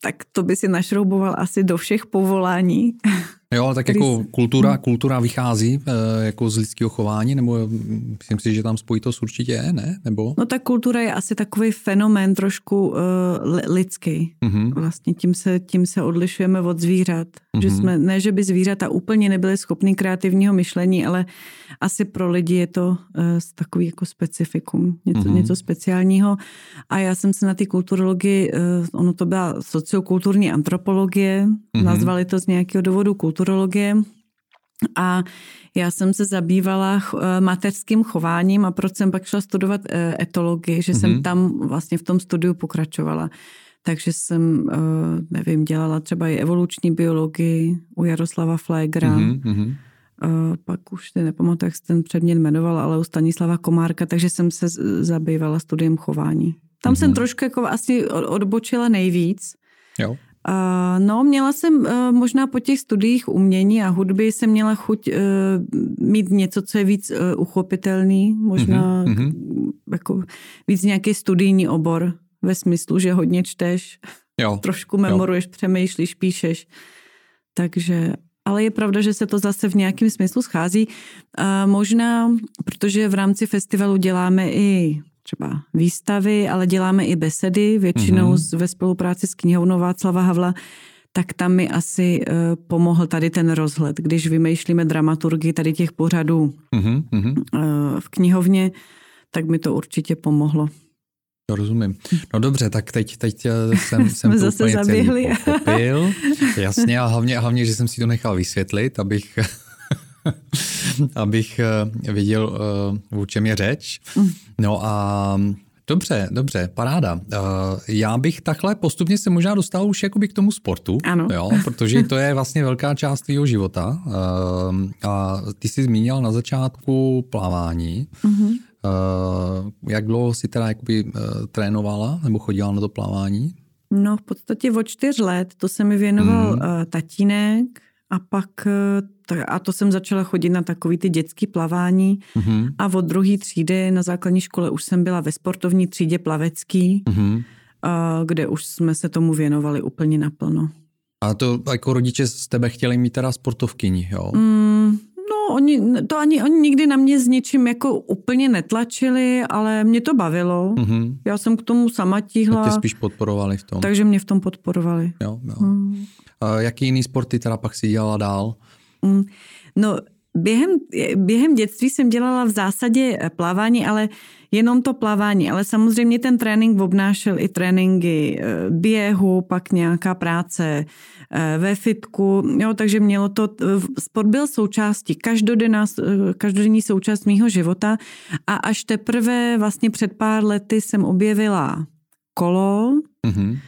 tak to by si našrouboval asi do všech povolání. Jo, tak jako kultura, hmm. kultura vychází eh, jako z lidského chování, nebo myslím si, že tam spojitost určitě je, ne? Nebo? No tak kultura je asi takový fenomén trošku uh, lidský. Uh-huh. Vlastně tím se, tím se odlišujeme od zvířat. Uh-huh. Že jsme, ne, že by zvířata úplně nebyly schopný kreativního myšlení, ale asi pro lidi je to uh, takový jako specifikum, něco, uh-huh. něco speciálního. A já jsem se na ty kulturologii, uh, ono to byla sociokulturní antropologie, uh-huh. nazvali to z nějakého důvodu kulturologie, A já jsem se zabývala mateřským chováním a proč jsem pak šla studovat etologii, že mm-hmm. jsem mhm. tam vlastně v tom studiu pokračovala. Takže jsem, nevím, dělala třeba i evoluční biologii u Jaroslava Flegra. Mm-hmm. Pak už si nepamatuji, jak se ten předmět jmenoval, ale u Stanislava Komárka, takže jsem se zabývala studiem chování. Tam mm-hmm. jsem trošku jako asi odbočila nejvíc. Jo. Uh, no, měla jsem uh, možná po těch studiích umění a hudby jsem měla chuť uh, mít něco, co je víc uh, uchopitelný, možná mm-hmm. jako víc nějaký studijní obor ve smyslu, že hodně čteš, jo. trošku memoruješ, jo. přemýšlíš, píšeš. Takže ale je pravda, že se to zase v nějakém smyslu schází. Možná, protože v rámci festivalu děláme i třeba výstavy, ale děláme i besedy, většinou mm-hmm. ve spolupráci s knihovnou Václava Havla, tak tam mi asi uh, pomohl tady ten rozhled, když vymýšlíme dramaturgii tady těch pořadů mm-hmm. uh, v knihovně, tak mi to určitě pomohlo. To rozumím. No dobře, tak teď, teď eh, jsem, jsem to zase úplně zaběhli. pochopil. Jasně a hlavně, hlavně, že jsem si to nechal vysvětlit, abych, abych eh, viděl, eh, o čem je řeč. No a Dobře, dobře, paráda. Já bych takhle postupně se možná dostal už jakoby k tomu sportu, ano. Jo, protože to je vlastně velká část tvýho života. A ty jsi zmínil na začátku plavání. Mm-hmm. Uh, jak dlouho si teda jakoby, trénovala nebo chodila na to plavání? No v podstatě od čtyř let, to se mi věnoval mm. tatínek a pak, uh, a to jsem začala chodit na takový ty dětský plavání mm. a od druhé třídy na základní škole už jsem byla ve sportovní třídě plavecký, mm. uh, kde už jsme se tomu věnovali úplně naplno. A to jako rodiče z tebe chtěli mít teda sportovkyni, jo? Mm, oni, to ani oni nikdy na mě s ničím jako úplně netlačili, ale mě to bavilo. Mm-hmm. Já jsem k tomu sama tíhla. Tak tě spíš podporovali v tom. Takže mě v tom podporovali. Jo, jo. Mm. A jaký jiný sporty teda pak si dělala dál? Mm. No, během, během dětství jsem dělala v zásadě plavání, ale jenom to plavání, ale samozřejmě ten trénink obnášel i tréninky eh, běhu, pak nějaká práce eh, ve fitku, jo, takže mělo to, sport byl součástí, každodenná, eh, každodenní součást mýho života a až teprve vlastně před pár lety jsem objevila kolo, mm-hmm.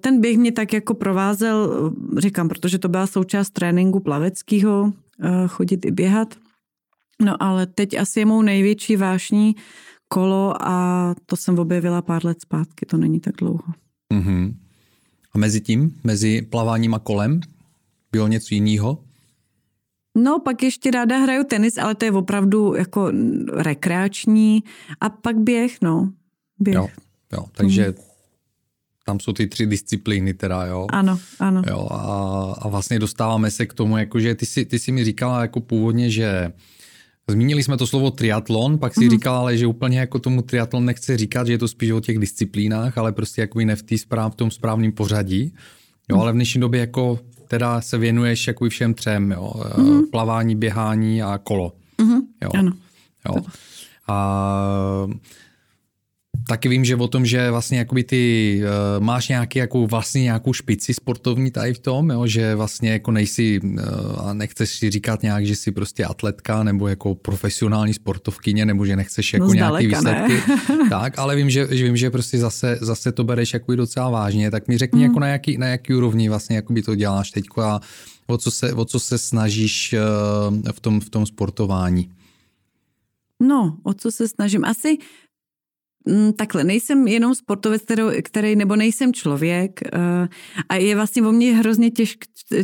Ten běh mě tak jako provázel, říkám, protože to byla součást tréninku plaveckého, chodit i běhat. No ale teď asi je mou největší vášní kolo a to jsem objevila pár let zpátky, to není tak dlouho. Mm-hmm. A mezi tím, mezi plaváním a kolem, bylo něco jiného? No, pak ještě ráda hraju tenis, ale to je opravdu jako rekreační. A pak běh, no. Běh. Jo, jo takže mm. Tam jsou ty tři disciplíny teda, jo? Ano, ano. Jo, a, a vlastně dostáváme se k tomu, jakože ty ty jsi mi říkala jako původně, že Zmínili jsme to slovo triatlon, pak si mm-hmm. říkal, ale že úplně jako tomu triatlon nechce říkat, že je to spíš o těch disciplínách, ale prostě jako ne v, tý správ, v tom správném pořadí. Jo, ale v dnešní době jako teda se věnuješ jako všem třem, jo? Mm-hmm. plavání, běhání a kolo. Mm-hmm. Jo. Ano. Jo. A taky vím, že o tom, že vlastně jakoby ty uh, máš nějaký, jako vlastně nějakou špici sportovní tady v tom, jo, že vlastně jako nejsi uh, a nechceš si říkat nějak, že jsi prostě atletka nebo jako profesionální sportovkyně nebo že nechceš jako no nějaký výsledky. Ne. tak, ale vím, že, že vím, že prostě zase, zase to bereš jako docela vážně, tak mi řekni mm. jako na jaký, na jaký úrovni vlastně jakoby to děláš teď a o co se, o co se snažíš uh, v tom, v tom sportování. No, o co se snažím? Asi Mm, takhle, nejsem jenom sportovec, který, který nebo nejsem člověk uh, a je vlastně o mě hrozně těž,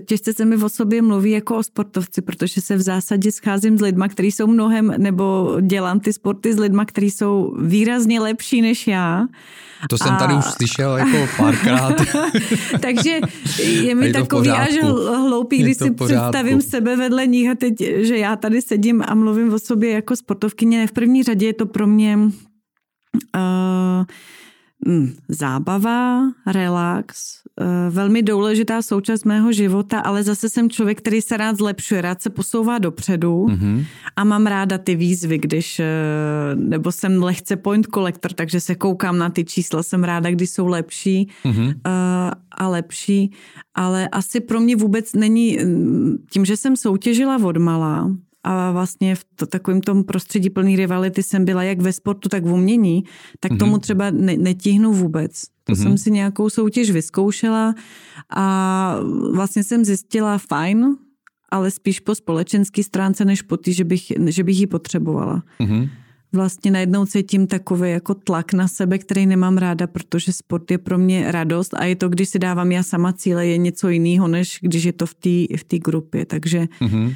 těžce se mi o sobě mluví jako o sportovci, protože se v zásadě scházím s lidma, kteří jsou mnohem, nebo dělám ty sporty s lidma, kteří jsou výrazně lepší než já. To jsem a... tady už slyšel jako párkrát. Takže je mi takový až hloupý, když si představím sebe vedle nich a teď, že já tady sedím a mluvím o sobě jako sportovkyně. V první řadě je to pro mě mm, zábava, relax, eh, velmi důležitá součást mého života, ale zase jsem člověk, který se rád zlepšuje, rád se posouvá dopředu mm-hmm. a mám ráda ty výzvy, když, eh, nebo jsem lehce point collector, takže se koukám na ty čísla, jsem ráda, když jsou lepší mm-hmm. a lepší, ale asi pro mě vůbec není, mm, tím, že jsem soutěžila od malá, a vlastně v to, takovém tom prostředí plný rivality jsem byla jak ve sportu, tak v umění, tak mm-hmm. tomu třeba ne, netíhnu vůbec. To mm-hmm. jsem si nějakou soutěž vyzkoušela a vlastně jsem zjistila fajn, ale spíš po společenské stránce, než po tý, že bych, že bych ji potřebovala. Mm-hmm. Vlastně najednou cítím takový jako tlak na sebe, který nemám ráda, protože sport je pro mě radost a je to, když si dávám já sama cíle, je něco jiného, než když je to v té v tý grupě. Takže mm-hmm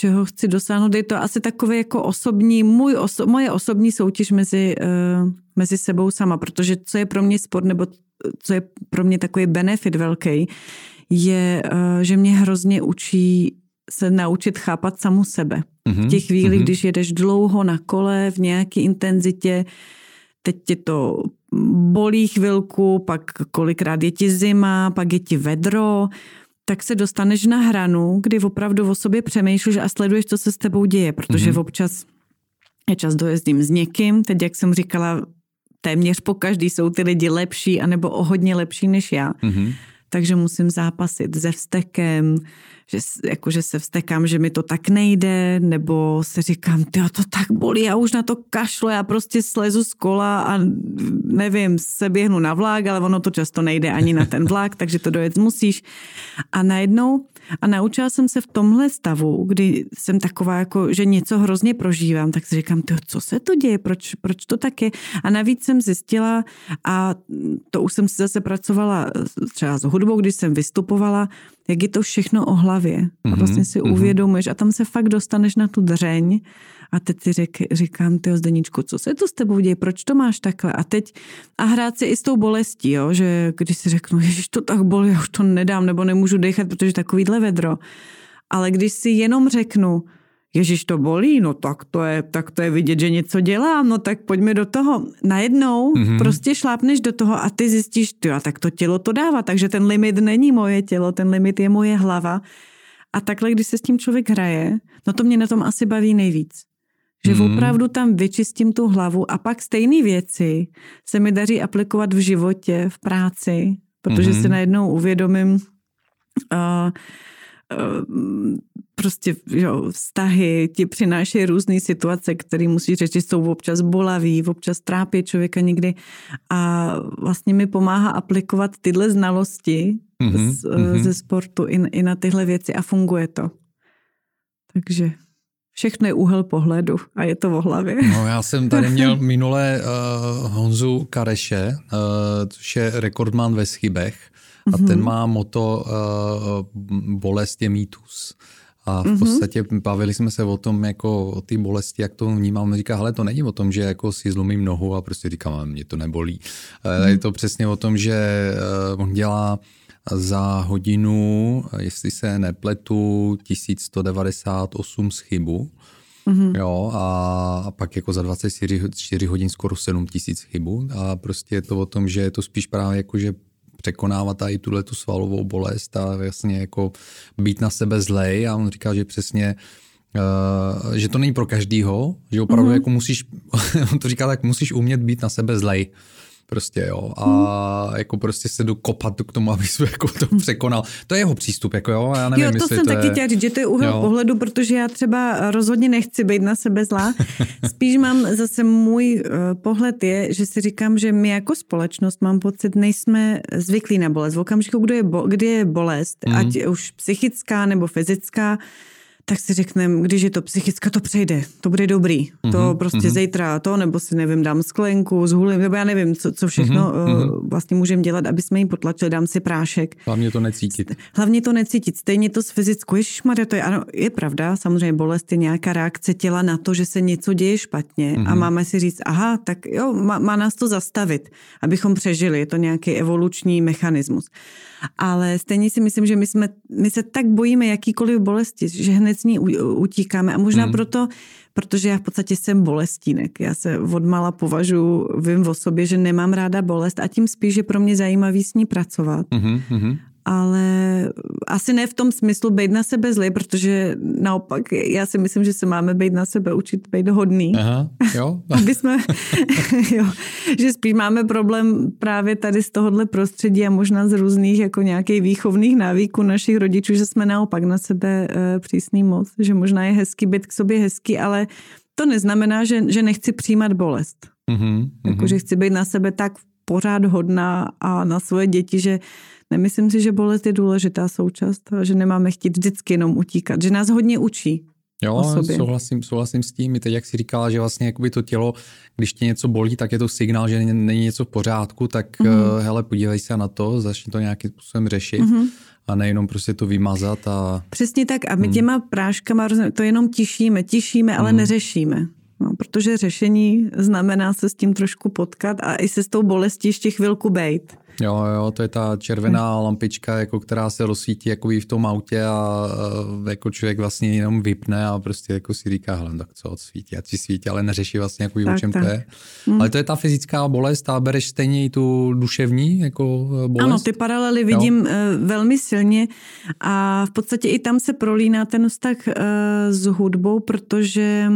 čeho chci dosáhnout. Je to asi takové jako osobní, můj oso, moje osobní soutěž mezi, uh, mezi sebou sama, protože co je pro mě sport, nebo co je pro mě takový benefit velký, je, uh, že mě hrozně učí se naučit chápat samu sebe. Mm-hmm. V těch chvílích, mm-hmm. když jedeš dlouho na kole v nějaké intenzitě, teď tě to bolí chvilku, pak kolikrát je ti zima, pak je ti vedro, tak se dostaneš na hranu, kdy opravdu o sobě přemýšlíš a sleduješ, co se s tebou děje, protože mm-hmm. občas je čas dojezdím s někým, teď jak jsem říkala, téměř po každý jsou ty lidi lepší anebo o hodně lepší než já. Mm-hmm. Takže musím zápasit se vztekem, že, jako, že se vstekám, že mi to tak nejde, nebo se říkám, ty to tak bolí, já už na to kašlo, já prostě slezu z kola a nevím, se běhnu na vlák, ale ono to často nejde ani na ten vlak, takže to dojet musíš. A najednou, a naučila jsem se v tomhle stavu, kdy jsem taková jako, že něco hrozně prožívám, tak si říkám, ty, co se to děje, proč, proč to tak je? A navíc jsem zjistila, a to už jsem si zase pracovala třeba s hudbou, když jsem vystupovala, jak je to všechno o hlavě. A mhm, vlastně si mm-hmm. uvědomuješ a tam se fakt dostaneš na tu dřeň a teď si řek, říkám, ty Zdeničku, co se to s tebou děje, proč to máš takhle? A teď a hrát si i s tou bolestí, jo? že když si řeknu, ježiš, to tak bolí, já už to nedám, nebo nemůžu dechat, protože takovýhle vedro. Ale když si jenom řeknu, Ježíš to bolí, no tak to je, tak to je vidět, že něco dělám, no tak pojďme do toho. Najednou mm-hmm. prostě šlápneš do toho a ty zjistíš, ty tak to tělo to dává, takže ten limit není moje tělo, ten limit je moje hlava. A takhle, když se s tím člověk hraje, no to mě na tom asi baví nejvíc. Že mm. opravdu tam vyčistím tu hlavu a pak stejné věci se mi daří aplikovat v životě, v práci, protože mm. si najednou uvědomím, uh, uh, prostě jo, vztahy ti přinášejí různé situace, které musíš řešit, jsou občas bolaví, občas trápí člověka někdy a vlastně mi pomáhá aplikovat tyhle znalosti mm-hmm, z, mm-hmm. ze sportu i, i na tyhle věci a funguje to. Takže všechno je úhel pohledu a je to o hlavě. No, já jsem tady měl minule uh, Honzu Kareše, uh, což je rekordman ve schybech a mm-hmm. ten má moto uh, bolest je mýtus. A v mm-hmm. podstatě bavili jsme se o tom, jako o té bolesti, jak to vnímám. On říká, hele, to není o tom, že jako si zlomím nohu a prostě říkám, mě to nebolí. Mm-hmm. Je to přesně o tom, že on dělá za hodinu, jestli se nepletu, 1198 schybu. Mm-hmm. Jo, a, a pak jako za 24 hodin skoro 7000 chybu. A prostě je to o tom, že je to spíš právě jako, že překonávat tady tuhle tu svalovou bolest a vlastně jako být na sebe zlej a on říká, že přesně Uh, že to není pro každýho, že opravdu mm-hmm. jako musíš, on to říká tak, musíš umět být na sebe zlej. Prostě jo. A hmm. jako prostě se jdu kopat k tomu, aby se jako to překonal. To je jeho přístup, jako jo. Já nevím, jo, to jsem to taky je... chtěla říct, že to je úhel jo. pohledu, protože já třeba rozhodně nechci být na sebe zlá. Spíš mám zase můj uh, pohled je, že si říkám, že my jako společnost mám pocit, nejsme zvyklí na bolest. V okamžiku, kdy je, bo, kdy je bolest, hmm. ať už psychická nebo fyzická, tak si řekneme, když je to psychická, to přejde, to bude dobrý. Mm-hmm, to mhm, prostě mm-hmm. zítra to, nebo si nevím, dám sklenku, zhulím, nebo já nevím, co, co všechno mm-hmm. uh, vlastně můžeme dělat, aby jsme jim potlačili, dám si prášek. Hlavně to necítit. Hlavně to necítit. Stejně to s fyzickou. Ježišmarja, to je, ano, je pravda, samozřejmě bolest je nějaká reakce těla na to, že se něco děje špatně mm-hmm. a mhm. máme si říct, aha, tak jo, má, má nás to zastavit, abychom přežili. Je to nějaký evoluční mechanismus. Ale stejně si myslím, že my, jsme, my se tak bojíme jakýkoliv bolesti, že hned z ní utíkáme a možná Hmm. proto, protože já v podstatě jsem bolestínek. Já se odmala považuji, vím o sobě, že nemám ráda bolest a tím spíš je pro mě zajímavý s ní pracovat. Mhm, mhm. Ale asi ne v tom smyslu být na sebe zlý, protože naopak já si myslím, že se máme být na sebe učit být hodný. Aha, jo. Aby jsme, jo, že spíš máme problém právě tady z tohohle prostředí a možná z různých jako nějakých výchovných návyků našich rodičů, že jsme naopak na sebe e, přísný moc, že možná je hezký být k sobě hezký, ale to neznamená, že, že nechci přijímat bolest. Mhm, Jako, mhm. že chci být na sebe tak pořád hodná a na svoje děti, že nemyslím si, že bolest je důležitá součást a že nemáme chtít vždycky jenom utíkat, že nás hodně učí. Jo, souhlasím, souhlasím s tím. I teď, jak jsi říkala, že vlastně jakoby to tělo, když tě něco bolí, tak je to signál, že není něco v pořádku, tak Mhm. mm. hele, podívej se na to, začni to nějakým způsobem řešit Mhm. a nejenom prostě to vymazat a Přesně tak. A my Hmm. těma práškama to jenom tišíme, tišíme, ale Hmm. neřešíme. No, protože řešení znamená se s tím trošku potkat a i se s tou bolestí ještě chvilku bejt. Jo, jo, to je ta červená lampička, jako která se rozsvítí jako v tom autě a, a jako člověk vlastně jenom vypne a prostě jako si říká, hele, tak co odsvítí, a ti svítí, ale neřeší vlastně, jako o Tak, čem tak. to je. Hmm. Ale to je ta fyzická bolest a bereš stejně i tu duševní jako eh, bolest? Ano, ty paralely vidím jo. velmi silně a v podstatě i tam se prolíná ten vztah s hudbou, protože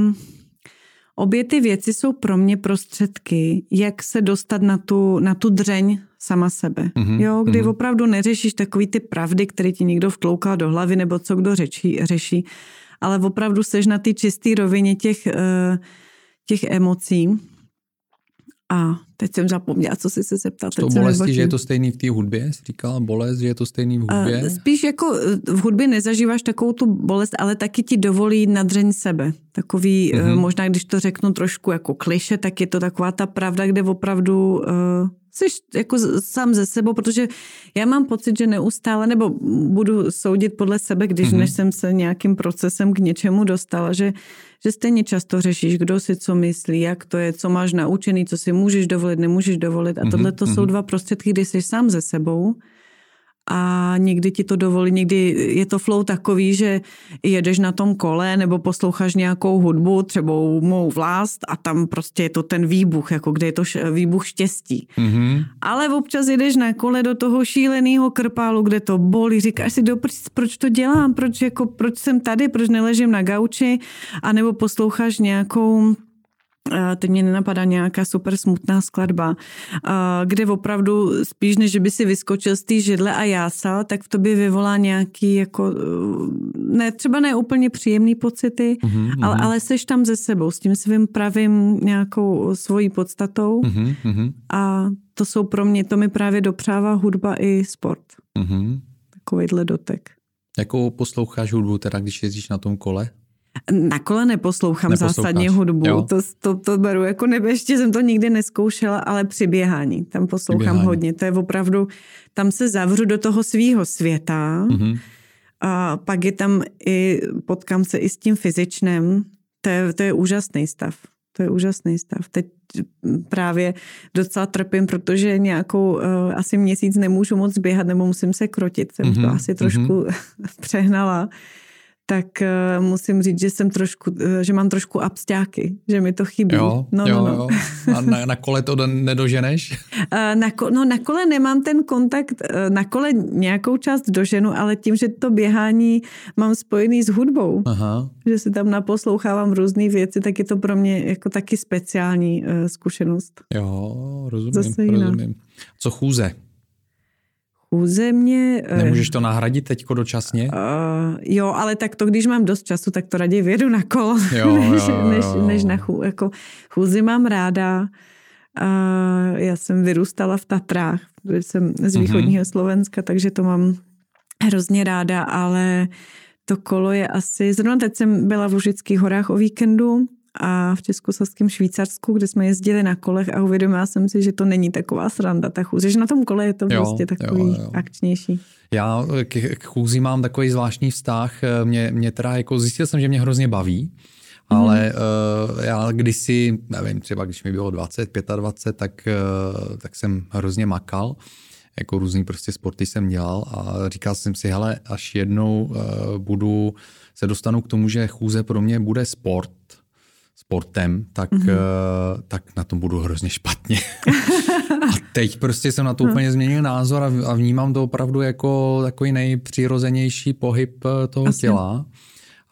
obě ty věci jsou pro mě prostředky, jak se dostat na tu, na tu dřeň sama sebe. Mhm, Jo, kdy mhm. opravdu neřešíš takový ty pravdy, které ti někdo vtloukal do hlavy nebo co kdo řečí, řeší, ale opravdu seš na ty čisté rovině těch, eh, těch emocí. A teď jsem zapomněla, co jsi se zeptal. To bolesti, že je to stejný v té hudbě, jsi říkala bolest, že je to stejný v hudbě? Uh, Spíš jako eh, v hudbě nezažíváš takovou tu bolest, ale taky ti dovolí jít na dřeň sebe. Takový, Mhm. mm-hmm. možná když to řeknu trošku jako kliše, tak je to taková ta pravda, kde opravdu uh, jsi jako sám ze sebou, protože já mám pocit, že neustále, nebo budu soudit podle sebe, když Mhm. mm-hmm. než jsem se nějakým procesem k něčemu dostala, že, že stejně často řešíš, kdo si co myslí, jak to je, co máš naučený, co si můžeš dovolit, nemůžeš dovolit. A Mhm, tohle to jsou mhm. dva prostředky, kdy jsi sám ze sebou a někdy ti to dovolí, někdy je to flow takový, že jedeš na tom kole nebo posloucháš nějakou hudbu, třeba mou vlast a tam prostě je to ten výbuch, jako kde je to š- výbuch štěstí. Mhm. Ale občas jedeš na kole do toho šíleného krpálu, kde to bolí, říkáš si, do proč to dělám, proč, jako, proč jsem tady, proč neležím na gauči, anebo posloucháš nějakou teď mě nenapadá nějaká super smutná skladba, kde opravdu spíš, než by si vyskočil z té židle a jásal, tak v tobě vyvolá nějaký jako, uh, ne, třeba ne úplně příjemný pocity, Mhm, ale, mhm. ale seš tam ze sebou, s tím svým pravým nějakou svojí podstatou Mhm, mhm, a to jsou pro mě, to mi právě dopřává hudba i sport. mhm. Takovýhle dotek. Jakou posloucháš hudbu teda, když jezdíš na tom kole? Na kole neposlouchám Neposloucháš, zásadně hudbu, jo. to, to, to beru jako nebe, ještě jsem to nikdy neskoušela, ale při běhání, tam poslouchám běhání. hodně, to je opravdu, tam se zavřu do toho svýho světa Mhm. a pak je tam i, potkám se i s tím fyzičným, to je, to je úžasný stav. To je úžasný stav. Teď právě docela trpím, protože nějakou uh, asi měsíc nemůžu moc běhat nebo musím se krotit. Jsem mm-hmm. to Mhm, asi trošku přehnala. Tak uh, musím říct, že jsem trošku, uh, že mám trošku absťáky, že mi to chybí. Jo, no, jo, no, no. jo. A na, na kole to do- nedoženeš? Uh, na, ko, no, na kole nemám ten kontakt, uh, na kole nějakou část doženu, ale tím, že to běhání mám spojený s hudbou, Aha. že si tam naposlouchávám různé věci, tak je to pro mě jako taky speciální uh, zkušenost. Jo, rozumím, Zase rozumím. Co chůze? Mě... eh, Nemůžeš to nahradit teďko dočasně? Uh, jo, ale tak to, když mám dost času, tak to raději vědu na kolo, Jo, než, jo, jo, než, jo. než na chů. Jako, chůzi mám ráda. Uh, já jsem vyrůstala v Tatrách, protože jsem Mhm. z východního Slovenska, takže to mám hrozně ráda, ale to kolo je asi... Zrovna teď jsem byla v Užických horách o víkendu a v Českosaském Švýcarsku, kde jsme jezdili na kolech a uvědomila jsem si, že to není taková sranda, ta chůze, že na tom kole je to Jo, prostě takový jo, jo. akčnější. Já k, k chůzi mám takový zvláštní vztah. Mě, mě teda jako zjistil jsem, že mě hrozně baví, ale uh, já kdysi, nevím, třeba když mi bylo 20, 25, tak, uh, tak jsem hrozně makal jako různý prostě sporty jsem dělal a říkal jsem si, hele, až jednou uh, budu, se dostanu k tomu, že chůze pro mě bude sport, sportem, tak, mm-hmm. uh, tak na tom budu hrozně špatně. a teď prostě jsem na to úplně změnil názor a, a vnímám to opravdu jako takový nejpřirozenější pohyb eh, toho Asi. těla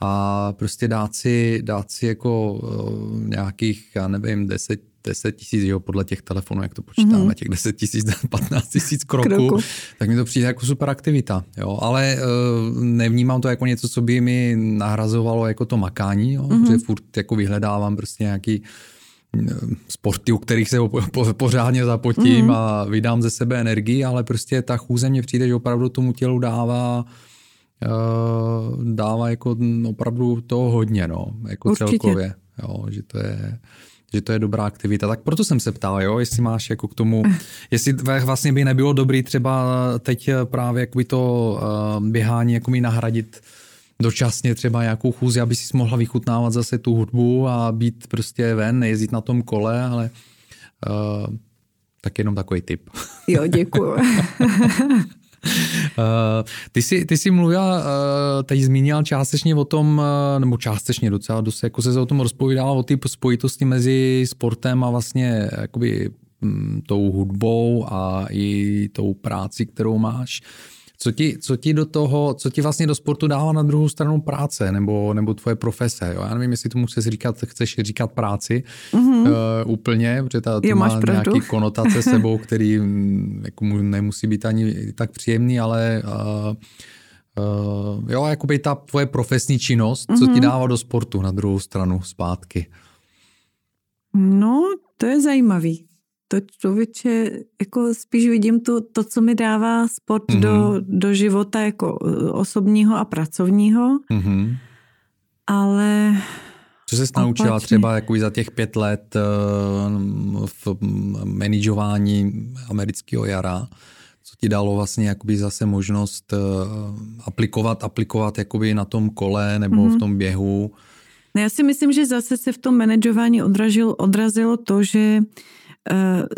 a prostě dát si, dát si jako uh, nějakých, já nevím, 10, 10 tisíc, jo, podle těch telefonů, jak to počítáme, mm-hmm. těch 10 tisíc, 15 tisíc kroků, Kroku. tak mi to přijde jako super aktivita, jo, ale uh, nevnímám to jako něco, co by mi nahrazovalo jako to makání, jo, mm-hmm. protože furt jako vyhledávám prostě nějaký sporty, u kterých se pořádně zapotím mm-hmm. a vydám ze sebe energii, ale prostě ta chůze mě přijde, že opravdu tomu tělu dává uh, dává jako opravdu toho hodně, no, jako Určitě. celkově, jo, že to je že to je dobrá aktivita. Tak proto jsem se ptal, jo, jestli máš jako k tomu, jestli vlastně by nebylo dobrý třeba teď právě jakoby to uh, běhání jako mi nahradit dočasně třeba nějakou chůzi, aby si mohla vychutnávat zase tu hudbu a být prostě ven, nejezdit na tom kole, ale uh, tak jenom takový tip. Jo, děkuju. Uh, ty, jsi, ty jsi mluvila, uh, teď zmínila částečně o tom, uh, nebo částečně docela dost, jako se o tom rozpovídala, o ty spojitosti mezi sportem a vlastně jakoby m, tou hudbou a i tou práci, kterou máš. Co ti, co ti do toho, co ti vlastně do sportu dává na druhou stranu práce nebo, nebo tvoje profese? Jo? Já nevím, jestli tomu chceš říkat, chceš říkat práci mm-hmm. uh, úplně, protože ta, to jo, má nějaký konotace sebou, který mm, jako nemusí být ani tak příjemný, ale uh, uh, jo, jakoby ta tvoje profesní činnost, mm-hmm. co ti mhm. dává do sportu na druhou stranu zpátky? No, to je zajímavý to člověče, jako spíš vidím to, to co mi dává sport mm-hmm. do, do života jako e, osobního a pracovního. Mm-hmm. Ale co jsi naučila opačně. třeba jako za těch pět let e, v manažování amerického jara? Co ti dalo vlastně jakoby zase možnost e, aplikovat, aplikovat jakoby na tom kole nebo mm-hmm. v tom běhu? No já si myslím, že zase se v tom manažování odrazilo, odrazilo to, že uh,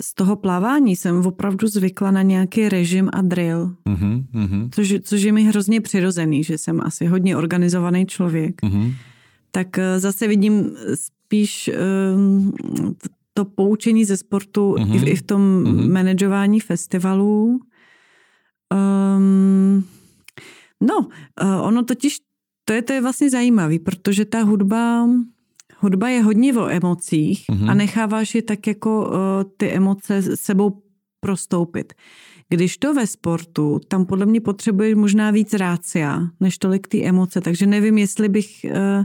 z toho plavání jsem opravdu zvykla na nějaký režim a drill, mm-hmm, mm-hmm. Což, což je mi hrozně přirozený, že jsem asi hodně organizovaný člověk. Mm-hmm. Tak eh, zase vidím spíš um, to poučení ze sportu mm-hmm. i, v, i v tom mm-hmm. manažování festivalů. Um, no, uh, ono totiž, to je, to je vlastně zajímavý, protože ta hudba Hudba je hodně o emocích mm-hmm. a mhm. necháváš je tak jako uh, ty emoce sebou prostoupit. Když to ve sportu, tam podle mě potřebuješ možná víc rácia, než tolik ty emoce, takže nevím, jestli bych uh,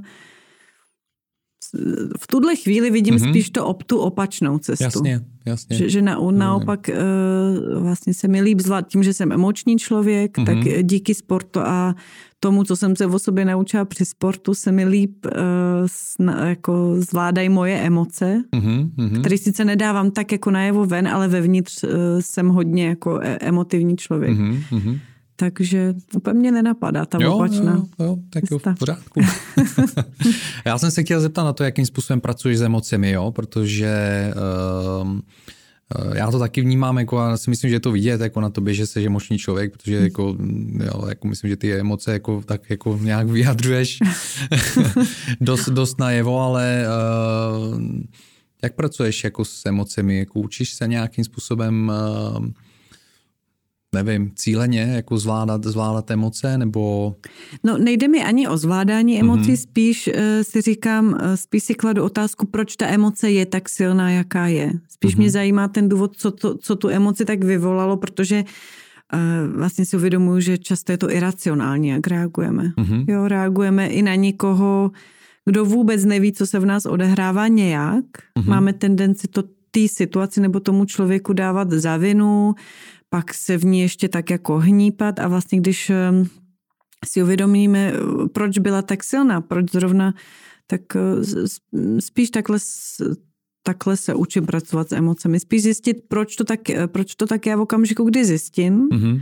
v tuhle chvíli vidím mm-hmm. spíš to op, tu opačnou cestu. Jasně, jasně. Že, že na, naopak uh, vlastně se mi líp zvládat tím, že jsem emoční člověk, mm-hmm. tak díky sportu a tomu, co jsem se o sobě naučila při sportu, se mi líp uh, sna, jako zvládají moje emoce, mm-hmm. které sice nedávám tak jako najevo ven, ale vevnitř uh, jsem hodně jako e- emotivní člověk. Mm-hmm. Takže úplně mě nenapadá ta jo, opačná. Jo, jo, tak jo, v pořádku. Já jsem se chtěl zeptat na to, jakým způsobem pracuješ s emocemi, jo, protože uh, já to taky vnímám, jako a si myslím, že je to vidět jako na tobě, že jsi emoční člověk, protože hmm. jako, jo, jako myslím, že ty emoce jako, tak jako nějak vyjadřuješ dost, dost najevo, ale uh, jak pracuješ jako s emocemi? Jako učíš se nějakým způsobem uh, nevím, cíleně jako zvládat, zvládat emoce, nebo... No nejde mi ani o zvládání emocí, mm-hmm. spíš uh, si říkám, uh, spíš si kladu otázku, proč ta emoce je tak silná, jaká je. Spíš mm-hmm. mě zajímá ten důvod, co, to, co tu emoci tak vyvolalo, protože uh, vlastně si uvědomuji, že často je to iracionální, jak reagujeme. Mm-hmm. Jo, reagujeme i na někoho, kdo vůbec neví, co se v nás odehrává nějak. Mm-hmm. Máme tendenci to té situaci nebo tomu člověku dávat za vinu, pak se v ní ještě tak jako hnípat a vlastně když ehm, si uvědomíme, proč byla tak silná, proč zrovna, tak eh, spíš takhle, takhle se učím pracovat s emocemi. Spíš zjistit, proč to tak, eh, proč to tak já v okamžiku, kdy zjistím, mm-hmm.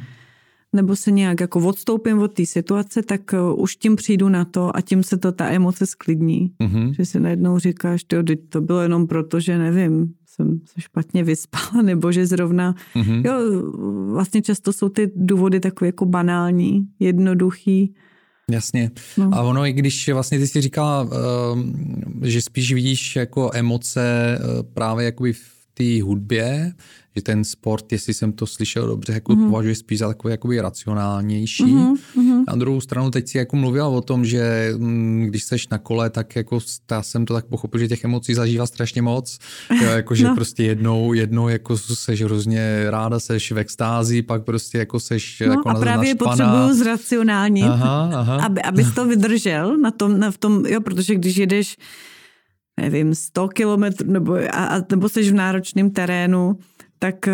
nebo se nějak jako odstoupím od té situace, tak už tím přijdu na to a tím se to ta emoce sklidní. Mm-hmm. Že si najednou říkáš, to, to bylo jenom proto, že nevím, jsem se špatně vyspala, nebo že zrovna, mm-hmm. jo, vlastně často jsou ty důvody takové jako banální, jednoduchý. Jasně. No. A ono, i když vlastně ty si říkala, ehm, že spíš vidíš jako emoce eh, právě jakoby v té hudbě, že ten sport, jestli jsem to slyšel dobře, jako mm-hmm. považuje spíš za takový jakoby racionálnější. Mm-hmm. Na druhou stranu teď si jako mluvila o tom, že mm, když seš na kole, tak jako já jsem to tak pochopil, že těch emocí zažívá strašně moc. Jako, že no. prostě jednou, jednou jako seš hrozně ráda, seš v extázi, pak prostě jako seš no, jako a právě potřebuju zracionálně, aha, aha. aby, abys to vydržel na tom, na, v tom, jo, protože když jedeš nevím, 100 kilometrů, nebo, a, nebo jsi v náročném terénu, tak eh,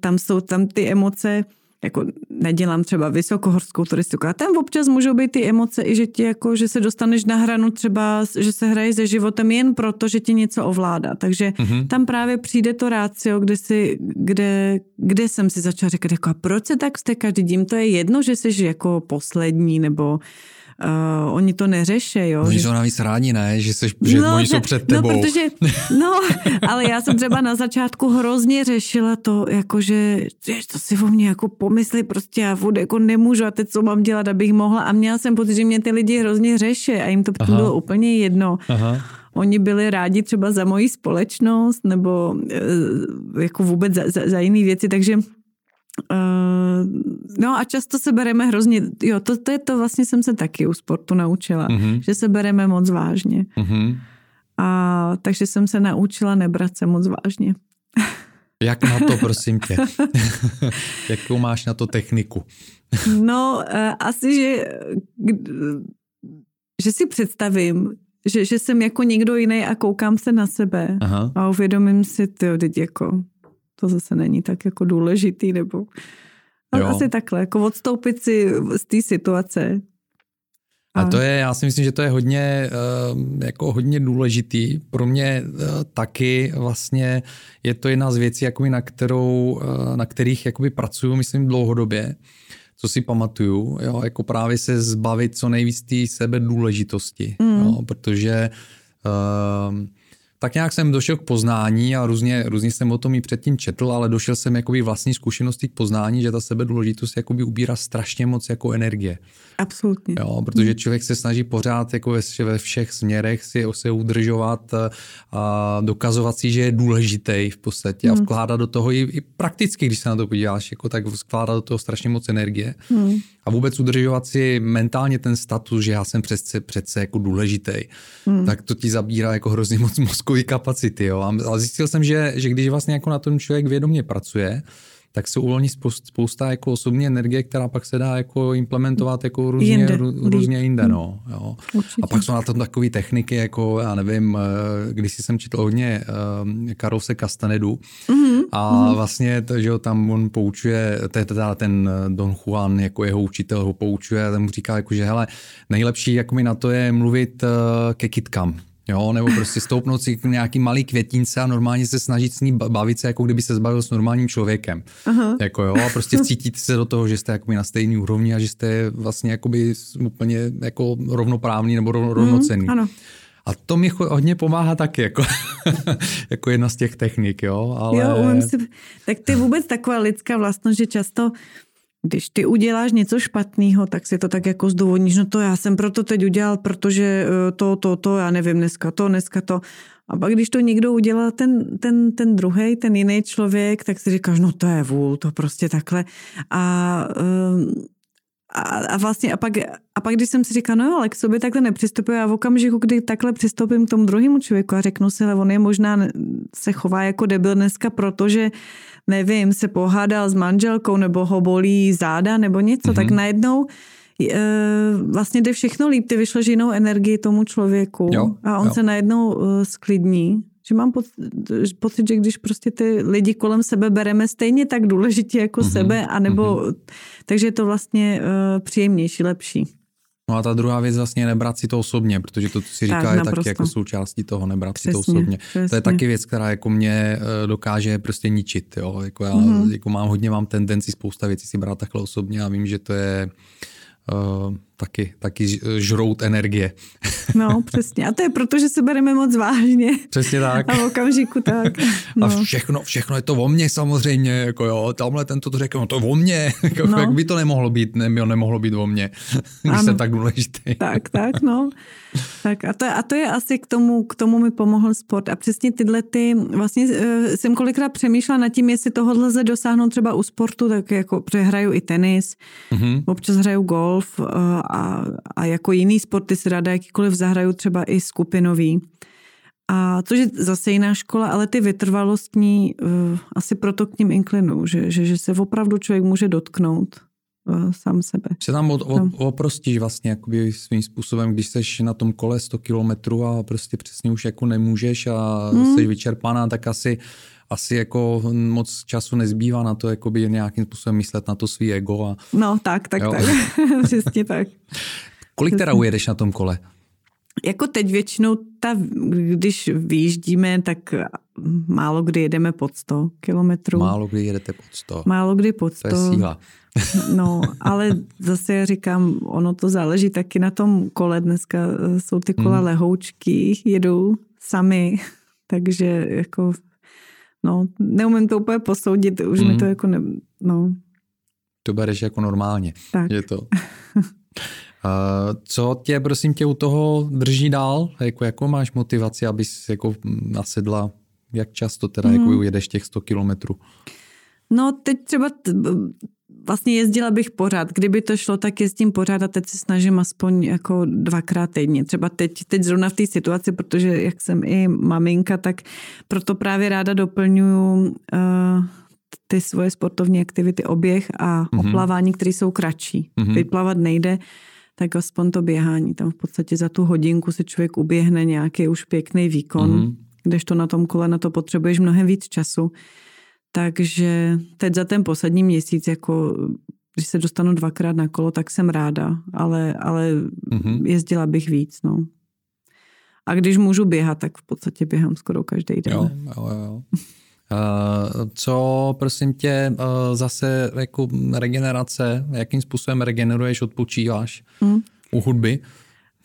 tam jsou tam ty emoce, jako nedělám třeba vysokohorskou turistiku, a tam občas můžou být ty emoce i, že ti jako, že se dostaneš na hranu třeba, že se hraje se životem jen proto, že ti něco ovládá. Takže mm-hmm. tam právě přijde to rácio, kde, si, kde, kde jsem si začala říkat, jako a proč se tak jste každý to je jedno, že jsi jako poslední, nebo Uh, oni to neřeší, jo. Oni že... jsou navíc rádi, ne? Že, jsi, že no, oni jsou před no, tebou. No, protože, no, ale já jsem třeba na začátku hrozně řešila to, jako že, že to si o mě jako pomyslí, prostě já vůd jako nemůžu a teď co mám dělat, abych mohla. A měla jsem pocit, že mě ty lidi hrozně řeší a jim to Aha. bylo úplně jedno. Aha. Oni byli rádi třeba za moji společnost nebo uh, jako vůbec za, za, za jiné věci, takže Uh, no a často se bereme hrozně, jo, to, to je to vlastně jsem se taky u sportu naučila, mm-hmm. že se bereme moc vážně. Mm-hmm. A takže jsem se naučila nebrat se moc vážně. Jak na to, prosím tě? Jakou máš na to techniku? no, uh, asi, že, že si představím, že, že jsem jako někdo jiný a koukám se na sebe Aha. a uvědomím si, ty teď jako to zase není tak jako důležitý, nebo jo. asi takhle, jako odstoupit si z té situace. A... a to je, já si myslím, že to je hodně, eh, jako hodně důležitý. Pro mě eh, taky vlastně je to jedna z věcí, jako na, kterou, eh, na kterých jakoby pracuju, myslím, dlouhodobě co si pamatuju, jo, jako právě se zbavit co nejvíc té sebe důležitosti, mm. jo, protože uh, tak nějak jsem došel k poznání a různě, různě jsem o tom i předtím četl, ale došel jsem jakoby vlastní zkušenosti k poznání, že ta sebedůležitost jakoby ubírá strašně moc jako energie. Absolutně. Jo, protože hmm. člověk se snaží pořád jako ve, ve všech směrech si se udržovat a dokazovat si, že je důležitý v podstatě hmm. a vkládat do toho i, i prakticky, když se na to podíváš, jako tak vkládat do toho strašně moc energie. Hmm. A vůbec udržovat si mentálně ten status, že já jsem přece, přece jako důležitý, hmm. tak to ti zabírá jako hrozně moc mozkový kapacity. Jo. A zjistil jsem, že, že když vlastně jako na tom člověk vědomě pracuje, tak se uvolní spousta jako osobní energie, která pak se dá jako implementovat jako různě jinde, různě jinde no, jo. A pak jsou na tom takové techniky, jako já nevím, eh, když jsem četl hodně uh, Karose Castanedu mm-hmm. a mm-hmm. vlastně, to, že jo, tam on poučuje, to je teda ten eh, Don Juan, jako jeho učitel ho poučuje a tam mu říká, jako, že hele, nejlepší jako mi na to je mluvit uh, ke kitkám. Jo, nebo prostě stoupnout si k nějaký malý květince a normálně se snažit s ní bavit se, jako kdyby se zbavil s normálním člověkem. Aha. Jako jo, a prostě cítit se do toho, že jste jakoby na stejný úrovni a že jste vlastně jakoby úplně jako rovnoprávný nebo rovnocenný. Mm, ano. A to mi hodně pomáhá taky, jako, jako jedna z těch technik, jo. Ale... Jo, si, tak ty vůbec taková lidská vlastnost, že často když ty uděláš něco špatného, tak si to tak jako zdůvodníš, no to já jsem proto teď udělal, protože eh, to, to, to, já nevím, dneska to, dneska to. A pak když to někdo udělal, ten, ten, ten druhý, ten jiný člověk, tak si říkáš, no to je vůl, to prostě takhle. A, ehm, a, a vlastně, a pak, a pak když jsem si říkala, no jo, ale k sobě takhle nepřistupuji, a v okamžiku, kdy takhle přistoupím k tomu druhému člověku a řeknu si, ale on je možná, se chová jako debil dneska, protože nevím, se pohádal s manželkou nebo ho bolí záda nebo něco, mm-hmm. tak mhm. najednou e, vlastně jde všechno líp, ty vyšleš jinou energii tomu člověku jo, a on jo. se najednou uh, sklidní. Že mám pocit, že když prostě ty lidi kolem sebe bereme stejně tak důležitě jako mm-hmm. sebe, anebo, mm-hmm. takže je to vlastně uh, příjemnější, lepší. No a ta druhá věc vlastně nebrat si to osobně, protože to, co si říká, tak, je naprosto. taky jako součástí toho, nebrat přesně, si to osobně. Přesně. To je taky věc, která jako mě eh, dokáže prostě ničit. Jo? Jako já mm-hmm. jako mám hodně mám tendenci spousta věcí si brát takhle osobně a vím, že to je uh, taky, taky žrout energie. No, přesně. A to je proto, že se bereme moc vážně. Přesně tak. A v okamžiku tak. No. A všechno, všechno je to o mně samozřejmě, jako jo, tamhle tento to řekl, no to o mně, jako, no. jak by to nemohlo být, ne, nemohlo být o mně, když ano. jsem tak důležitý. Tak, tak, no. Tak a to, a to je asi k tomu, k tomu mi pomohl sport. A přesně tyhle ty, vlastně uh, jsem kolikrát přemýšlela nad tím, jestli tohle lze dosáhnout třeba u sportu, tak jako přehraju i tenis, mm-hmm. občas hraju golf uh, a, a jako jiný sporty si ráda jakýkoliv zahraju třeba i skupinový. A což je zase jiná škola, ale ty vytrvalostní uh, asi proto k ním inklinu, že, že, že se opravdu člověk může dotknout uh, sám sebe. Se tam od, od, oprostíš vlastně jakoby svým způsobem, když jsi na tom kole 100 kilometrů a prostě přesně už jako nemůžeš a hmm. jsi vyčerpaná, tak asi asi jako moc času nezbývá na to, jakoby nějakým způsobem myslet na to svý ego. A, no tak, tak, jo. tak. Přesně tak. Kolik teda ujedeš na tom kole? Jako teď většinou, ta, když vyjíždíme, tak málo kdy jedeme pod 100 kilometrů. Málo kdy jedete pod 100. Málo kdy pod 100. To je síla. No, ale zase říkám, ono to záleží taky na tom kole. Dneska jsou ty kola hmm. lehoučky, jedou sami, takže jako no, neumím to úplně posoudit, už mm. mi to mhm. jako ne, no. To bereš jako normálně. Tak. Je to. Uh, co tě, prosím tě, u toho drží dál? Jako, jako máš motivaci, abys jako nasedla? Jak často teda mm. jako mhm. ujedeš těch 100 kilometrů? No teď třeba t- vlastně jezdila bych pořád. Kdyby to šlo, tak jezdím pořád a teď se snažím aspoň jako dvakrát týdně. Třeba teď, teď zrovna v té situaci, protože jak jsem i maminka, tak proto právě ráda doplňuju uh, ty svoje sportovní aktivity, oběh a mm-hmm. oplavání, které jsou kratší. Mm-hmm. Teď plavat nejde, tak aspoň to běhání. Tam v podstatě za tu hodinku si člověk uběhne nějaký už pěkný výkon, mm-hmm. kdežto na tom kole na to potřebuješ mnohem víc času. Takže teď za ten poslední měsíc, jako když se dostanu dvakrát na kolo, tak jsem ráda, ale, ale mm-hmm. jezdila bych víc, no. A když můžu běhat, tak v podstatě běhám skoro každý den. Jo, jo, jo. Uh, co, prosím tě, uh, zase jako regenerace, jakým způsobem regeneruješ, odpočíváš mm. u hudby?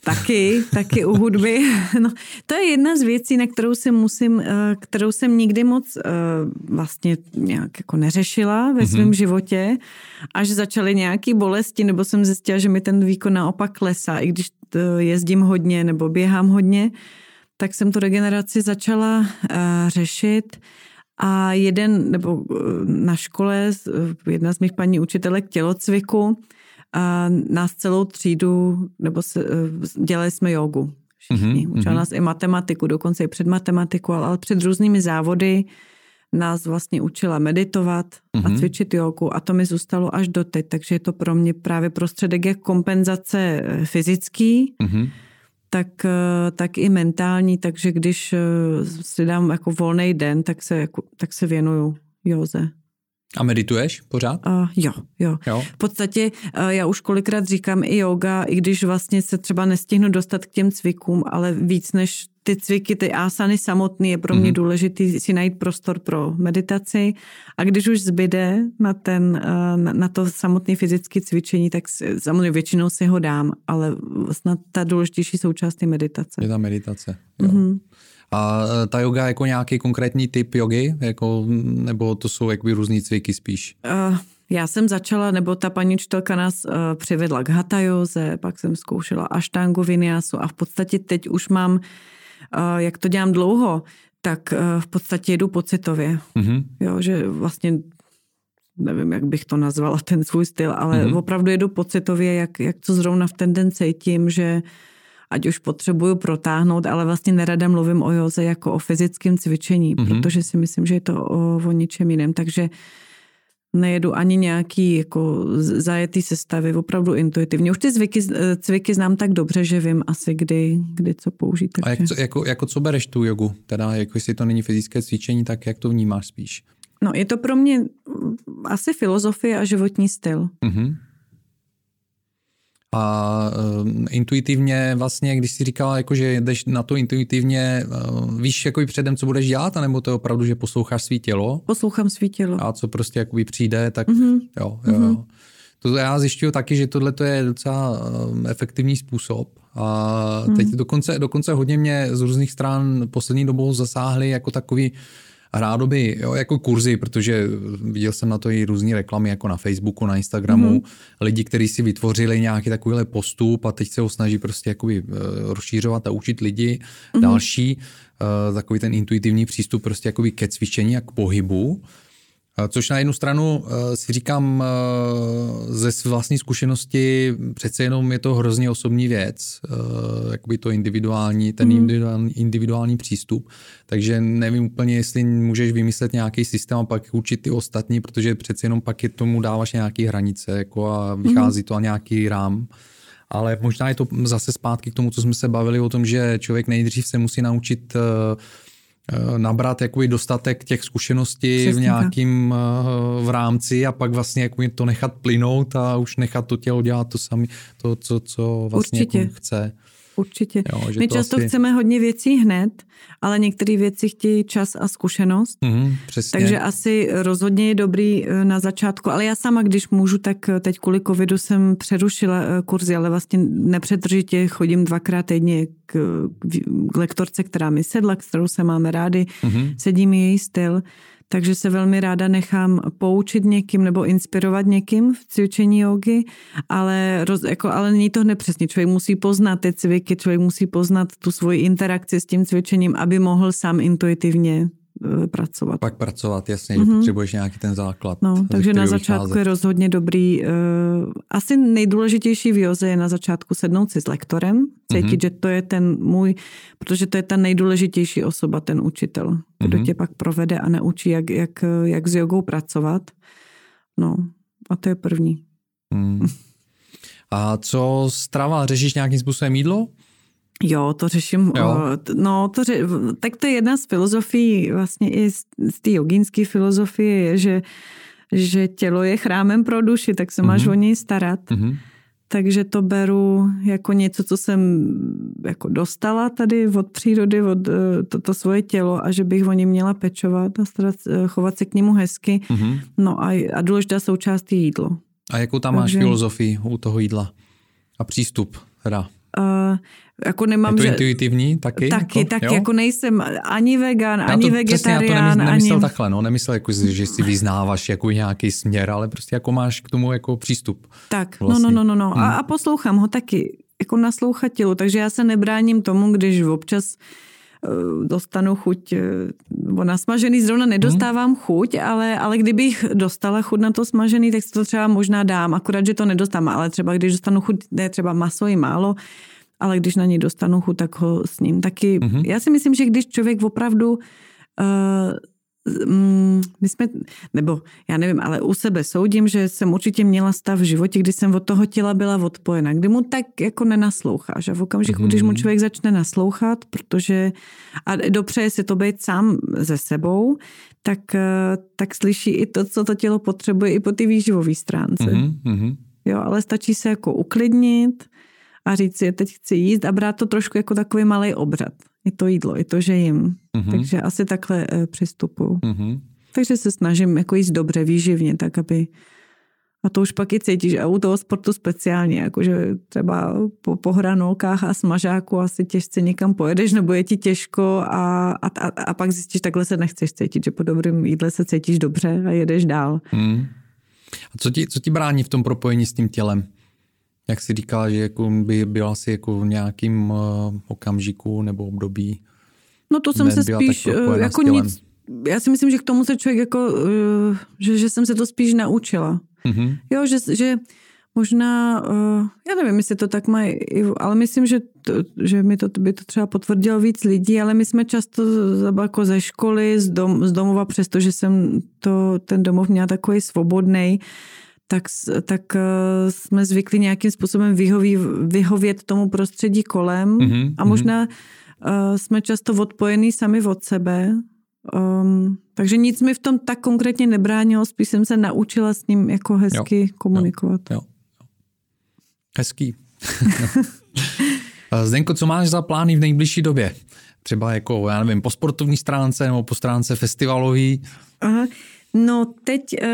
Taky, taky u hudby. No, to je jedna z věcí, na kterou jsem musím, eh, kterou jsem nikdy moc eh, vlastně nějak jako neřešila ve mhm. svém mm-hmm. životě, až začaly nějaké bolesti, nebo jsem zjistila, že mi ten výkon naopak klesá, i když jezdím hodně nebo běhám hodně, tak jsem tu regeneraci začala řešit. A jeden, nebo na škole, jedna z mých paní učitelek tělocviku, a nás celou třídu, nebo se, eh, dělali jsme jogu všichni. Mm-hmm. Učila nás i matematiku, dokonce i před matematiku, ale před různými závody nás vlastně učila meditovat mm-hmm. a mhm. cvičit jogu a to mi zůstalo až doteď, takže je to pro mě právě prostředek jak kompenzace eh, fyzický, mm-hmm. tak, eh, tak i mentální, takže když si dám jako volný den, tak se, jako, tak se věnuju józe. A medituješ pořád? Uh, jo, jo, jo. V podstatě uh, já už kolikrát říkám i yoga, i když vlastně se třeba nestihnu dostat k těm cvikům, ale víc než ty cviky, ty asany samotný je pro mě mm-hmm. důležitý si najít prostor pro meditaci a když už zbyde na, ten, na, na to samotné fyzické cvičení, tak samozřejmě většinou si ho dám, ale snad ta důležitější součást je meditace. Je ta meditace, jo. Mm-hmm. A e, ta yoga jako nějaký konkrétní typ jogy, jako, nebo to jsou jakoby různý cviky spíš? Uh, já jsem začala, nebo ta paní učitelka nás uh, přivedla k hatha joze, pak jsem zkoušela aštangu vinyásu a v podstatě teď už mám, uh, jak to dělám dlouho, tak uh, v podstatě jedu pocitově. Mm-hmm. Jo, že vlastně nevím, jak bych to nazvala, ten svůj styl, ale mm-hmm. opravdu jedu pocitově, jak, jak to zrovna v ten den cítím, že uh, ať už potřebuju protáhnout, ale vlastně nerada mluvím o joze jako o fyzickém cvičení, mm-hmm. protože si myslím, že je to o, o ničem jiném. Takže nejedu ani nějaký jako zajetý sestavy, opravdu intuitivně. Už ty zvyky, cviky znám tak dobře, že vím asi, kdy, kdy co použít. Takže... A jak, co, jako, jako co bereš tu jogu? Teda jako jestli to není fyzické cvičení, tak jak to vnímáš spíš? No je to pro mě asi filozofie a životní styl. Mm-hmm. A uh, intuitivně vlastně, když si říkala, jako, že jdeš na to intuitivně, uh, víš jako předem, co budeš dělat, anebo to je opravdu, že posloucháš svý tělo? Poslouchám svý tělo. A co prostě jakoby přijde, tak mm-hmm. jo, jo. Mm-hmm. To já zjišťuju taky, že tohle je docela efektivní způsob. A teď hmm. dokonce, dokonce hodně mě z různých stran poslední dobou zasáhly jako takový rádoby, jo, jako kurzy, protože viděl jsem na to i různé reklamy, jako na Facebooku, na Instagramu, mm-hmm. lidi, kteří si vytvořili nějaký takovýhle postup a teď se ho snaží prostě jakoby eh, rozšířovat a učit lidi mm-hmm. další, uh, takový ten intuitivní přístup prostě jakoby ke cvičení a k pohybu. Což na jednu stranu eh, si říkám eh, ze vlastní zkušenosti, přece jenom je to hrozně osobní věc, eh, jakoby to individuální, ten mm. individuální, individuální přístup, takže nevím úplně, jestli můžeš vymyslet nějaký systém a pak učit ty ostatní, protože přece jenom pak je tomu dáváš nějaký hranice jako a vychází mm. to a nějaký rám. Ale možná je to zase zpátky k tomu, co jsme se bavili o tom, že člověk nejdřív se musí naučit uh, Eh, nabrat jakoby dostatek těch zkušeností Přesně v nějakým tak. v rámci a pak vlastně jako to nechat plynout a už nechat to tělo dělat to samé, to, co, co vlastně jako chce. Určitě. Jo, My často asi... chceme hodně věcí hned, ale některé věci chtějí čas a zkušenost. Mm, přesně. Takže asi rozhodně je dobrý eh, na začátku. Ale já sama, když můžu, tak teď kvůli covidu jsem přerušila kurzy, ale vlastně nepřetržitě chodím dvakrát týdně k, k lektorce, která mi sedla, kterou se máme rádi, mm-hmm. sedí mi její styl, takže se velmi ráda nechám poučit někým nebo inspirovat někým v cvičení jogy, ale, roz, jako, ale není to nepřesně. Člověk musí poznat ty cviky, člověk musí poznat tu svoji interakci s tím cvičením, aby mohl sám intuitivně pracovat. Pak pracovat, jasně, mm-hmm. mhm. potřebuješ nějaký ten základ. No, takže na začátku vycházet. je rozhodně dobrý. Uh, asi nejdůležitější v joze je na začátku sednout si s lektorem, cítit, mm-hmm. že to je ten můj, protože to je ta nejdůležitější osoba, ten učitel, kdo mm-hmm. tě pak provede a neučí, jak, jak, jak s jogou pracovat. No, a to je první. Mm. A co strava? Řešíš nějakým způsobem jídlo? Jo, to řeším. Jo. No, to ře, tak to je jedna z filozofií, vlastně i z, z té jogínské filozofie je, že, že tělo je chrámem pro duši, tak se máš mm-hmm. o něj starat. Mm-hmm. Takže to beru jako něco, co jsem jako dostala tady od přírody, od eh, toto to svoje tělo a že bych o něj měla pečovat a starat, eh, chovat se k němu hezky. Mm-hmm. No a, a důležitá součást je jídlo. A jakou tam Takže... máš filozofii u toho jídla a přístup? Teda? Uh, jako nemám, je to že... intuitivní taky? Taky, jako, taky, jo? jako nejsem ani vegan, já ani to, vegetarián. Přesně, já to nemyslel ani... takhle, no, nemyslel jako, že si vyznáváš jako nějaký směr, ale prostě jako máš k tomu jako přístup. Tak, no, vlastně. no, no, no, no. Hmm. A, a poslouchám ho taky, jako naslouchat tělu, takže já se nebráním tomu, když občas eh, dostanu chuť, eh, nebo na smažený zrovna nedostávám hmm. chuť, ale, ale kdybych dostala chuť na to smažený, tak si to třeba možná dám, akorát, že to nedostám, ale třeba když dostanu chuť, ne třeba maso i málo, ale když na něj dostanu chuť, tak ho s ním taky. Mm-hmm. Já si myslím, že když člověk opravdu uh, my jsme, nebo já nevím, ale u sebe soudím, že jsem určitě měla stav v životě, kdy jsem od toho těla byla odpojena, kdy mu tak jako nenasloucháš. A v okamžiku, mm-hmm. když mu člověk začne naslouchat, protože a dopřeje si to být sám ze sebou, tak, eh, tak slyší i to, co to tělo potřebuje i po ty výživové stránce. Mm-hmm. Jo, ale stačí se jako uklidnit, a říct si, teď chci jíst a brát to trošku jako takový malý obřad. I to jídlo, i to, že jim. Mm-hmm. Takže asi takhle e, přistupuju. Mm-hmm. Takže se snažím jako jíst dobře, výživně, tak aby a to už pak i cítíš a u toho sportu speciálně, jakože třeba po, po hranolkách a smažáku asi těžce někam pojedeš, nebo je ti těžko a, a, a, a pak zjistíš, takhle se nechceš cítit, že po dobrém jídle se cítíš dobře a jedeš dál. Hmm. A co ti, co ti brání v tom propojení s tím tělem? Jak jsi říkala, že jako by byla asi jako v nějakým uh, okamžiku nebo období? No to jsem se spíš eh, jako nic, já si myslím, že k tomu se člověk jako, uh, že, že jsem se to spíš naučila. Mm-hmm. Jo, že, že možná, uh, já nevím, jestli to tak mají, ale myslím, že, to, že mi to by to třeba potvrdilo víc lidí, ale my jsme často jako ze školy, z, dom, z domova, přestože jsem to, ten domov měla takový svobodný, tak, tak eh, jsme zvykli nějakým způsobem vyhoví, vyhovět tomu prostředí kolem mm-hmm, a možná mm-hmm. jsme často odpojení sami od sebe. Um, takže nic mi v tom tak konkrétně nebránilo, spíš jsem se naučila s ním jako hezky jo, komunikovat. Jo, jo. Hezký. Zdenko, co máš za plány v nejbližší době? Třeba jako, já nevím, po sportovní stránce nebo po stránce festivalový? Aha. No teď uh,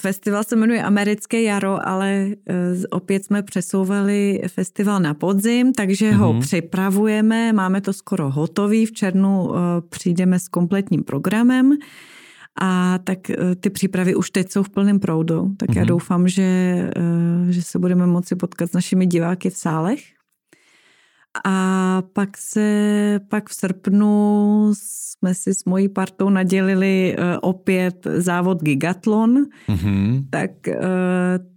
festival se jmenuje Americké jaro, ale uh, opět jsme přesouvali festival na podzim, takže uh-huh. ho mhm. připravujeme, máme to skoro hotový, v červnu uh, přijdeme s kompletním programem a tak ty přípravy už teď jsou v plném proudu, tak uh-huh. já mhm. doufám, že, že se budeme moci potkat s našimi diváky v sálech a pak se, pak v srpnu jsme si s mojí partou nadělili uh, opět závod Gigatlon, mm-hmm. tak, uh,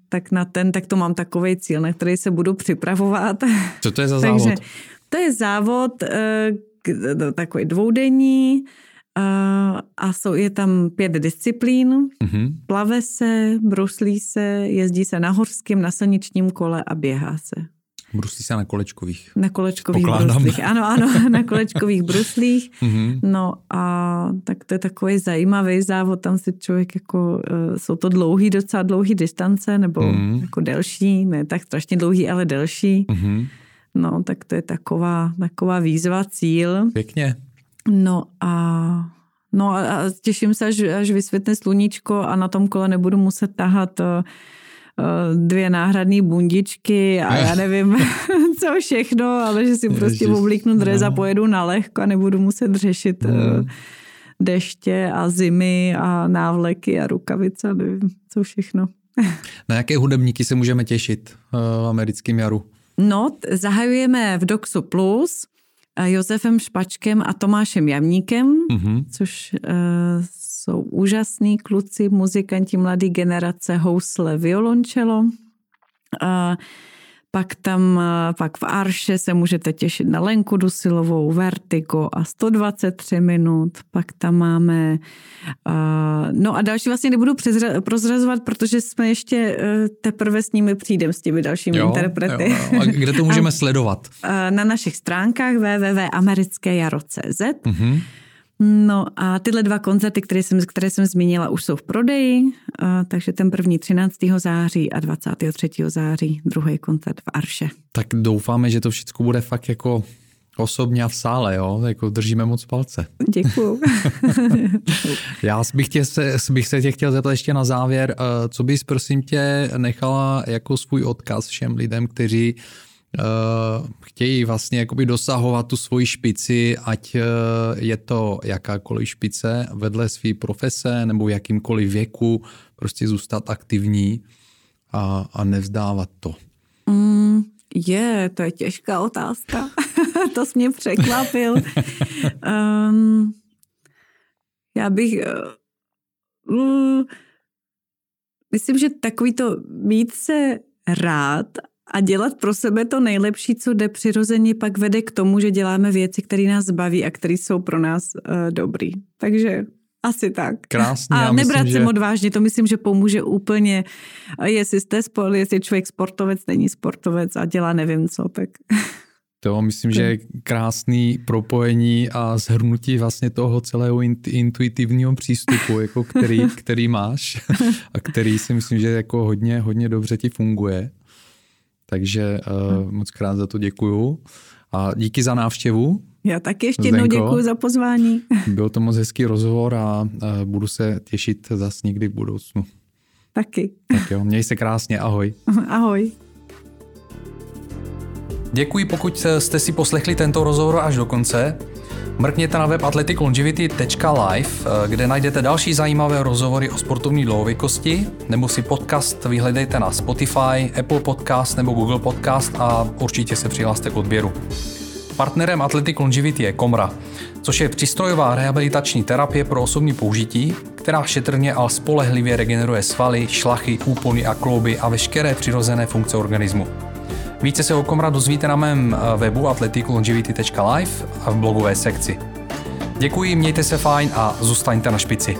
tak na ten, tak to mám takový cíl, na který se budu připravovat. Co to je za závod? Takže, to je závod uh, takový dvoudenní, a jsou, je tam pět disciplín. Mm-hmm. Plave se, bruslí se, jezdí se na horském, na silničním kole a běhá se. Bruslí se na kolečkových. Na kolečkových Pokládám. bruslích, ano, ano, na kolečkových bruslích. Mm-hmm. No a tak to je takový zajímavý závod, tam si člověk jako, uh, jsou to dlouhý, docela dlouhý distance, nebo mm-hmm. jako delší, ne tak strašně dlouhý, ale delší. Mm-hmm. No, tak to je taková, taková výzva, cíl. Pěkně. No a No a těším se, až, až vysvětne sluníčko a na tom kole nebudu muset tahat uh, Eh, dvě náhradní bundičky a já nevím, co všechno, ale že si prostě oblíknu dres a no. pojedu na lehko a nebudu muset řešit mm. deště a zimy a návleky a rukavice a nevím, co všechno. Na jaké hudebníky se můžeme těšit eh, v americkém jaru? No, zahajujeme v Doxu Plus Josefem Špačkem a Tomášem Jamníkem, mm-hmm. což uh, jsou úžasní kluci, muzikanti mladé generace, housle, violončelo. A pak tam, pak v Arše se můžete těšit na Lenku Dusilovou, Vertigo a 123 minut. Pak tam máme, no a další vlastně nebudu prozrazovat, protože jsme ještě e, teprve s nimi přijdem s těmi dalšími jo, interprety. Jo, jo. A kde to můžeme sledovat? Na našich stránkách www.americkejaro.cz mm-hmm. No a tyhle dva koncerty, které jsem, které jsem zmínila, už jsou v prodeji, a, takže ten první 13. září a 23. září druhý koncert v Arše. Tak doufáme, že to všechno bude fakt jako osobně a v sále, jo? Jako držíme moc palce. Děkuju. Já bych, tě se, bych se tě chtěl zeptat ještě na závěr, eh, co bys prosím tě nechala jako svůj odkaz všem lidem, kteří chtějí vlastně jakoby dosahovat tu svoji špici, ať uh, je to jakákoliv špice vedle své profese nebo v jakýmkoliv věku, prostě zůstat aktivní a, a nevzdávat to. Mm, je, to je těžká otázka. to jsi mě překvapil. um, já bych... Uh, myslím, že takový to mít se rád a dělat pro sebe to nejlepší, co jde přirozeně, pak vede k tomu, že děláme věci, které nás baví a které jsou pro nás uh, dobrý. Takže asi tak. Krásně. A nebrat myslím, se že... odvážně, to myslím, že pomůže úplně, jestli jste spol, jestli člověk sportovec, není sportovec a dělá nevím co, tak... To myslím, že je krásný propojení a zhrnutí vlastně toho celého intuitivního přístupu, jako který, který máš a který si myslím, že jako hodně, hodně dobře ti funguje. Takže uh, moc krát za to děkuju. A díky za návštěvu. Já taky ještě jednou děkuji za pozvání. Byl to moc hezký rozhovor a uh, budu se těšit zase někdy v budoucnu. Taky. Tak jo, měj se krásně, ahoj. Ahoj. Děkuji, pokud jste si poslechli tento rozhovor až do konce. Mrkněte na web athleticlongevity.live, eh, kde najdete další zajímavé rozhovory o sportovní dlouhověkosti, nebo si podcast vyhledejte na Spotify, Apple Podcast nebo Google Podcast a určitě se přihlaste k odběru. Partnerem Athletic Longevity je Komra, což je přístrojová rehabilitační terapie pro osobní použití, která šetrně a spolehlivě regeneruje svaly, šlachy, úpony a klouby a veškeré přirozené funkce organismu. Více se o Komra dozvíte na mém eh, webu athleticlongevity.live a v blogové sekci. Děkuji, mějte se fajn a zůstaňte na špici.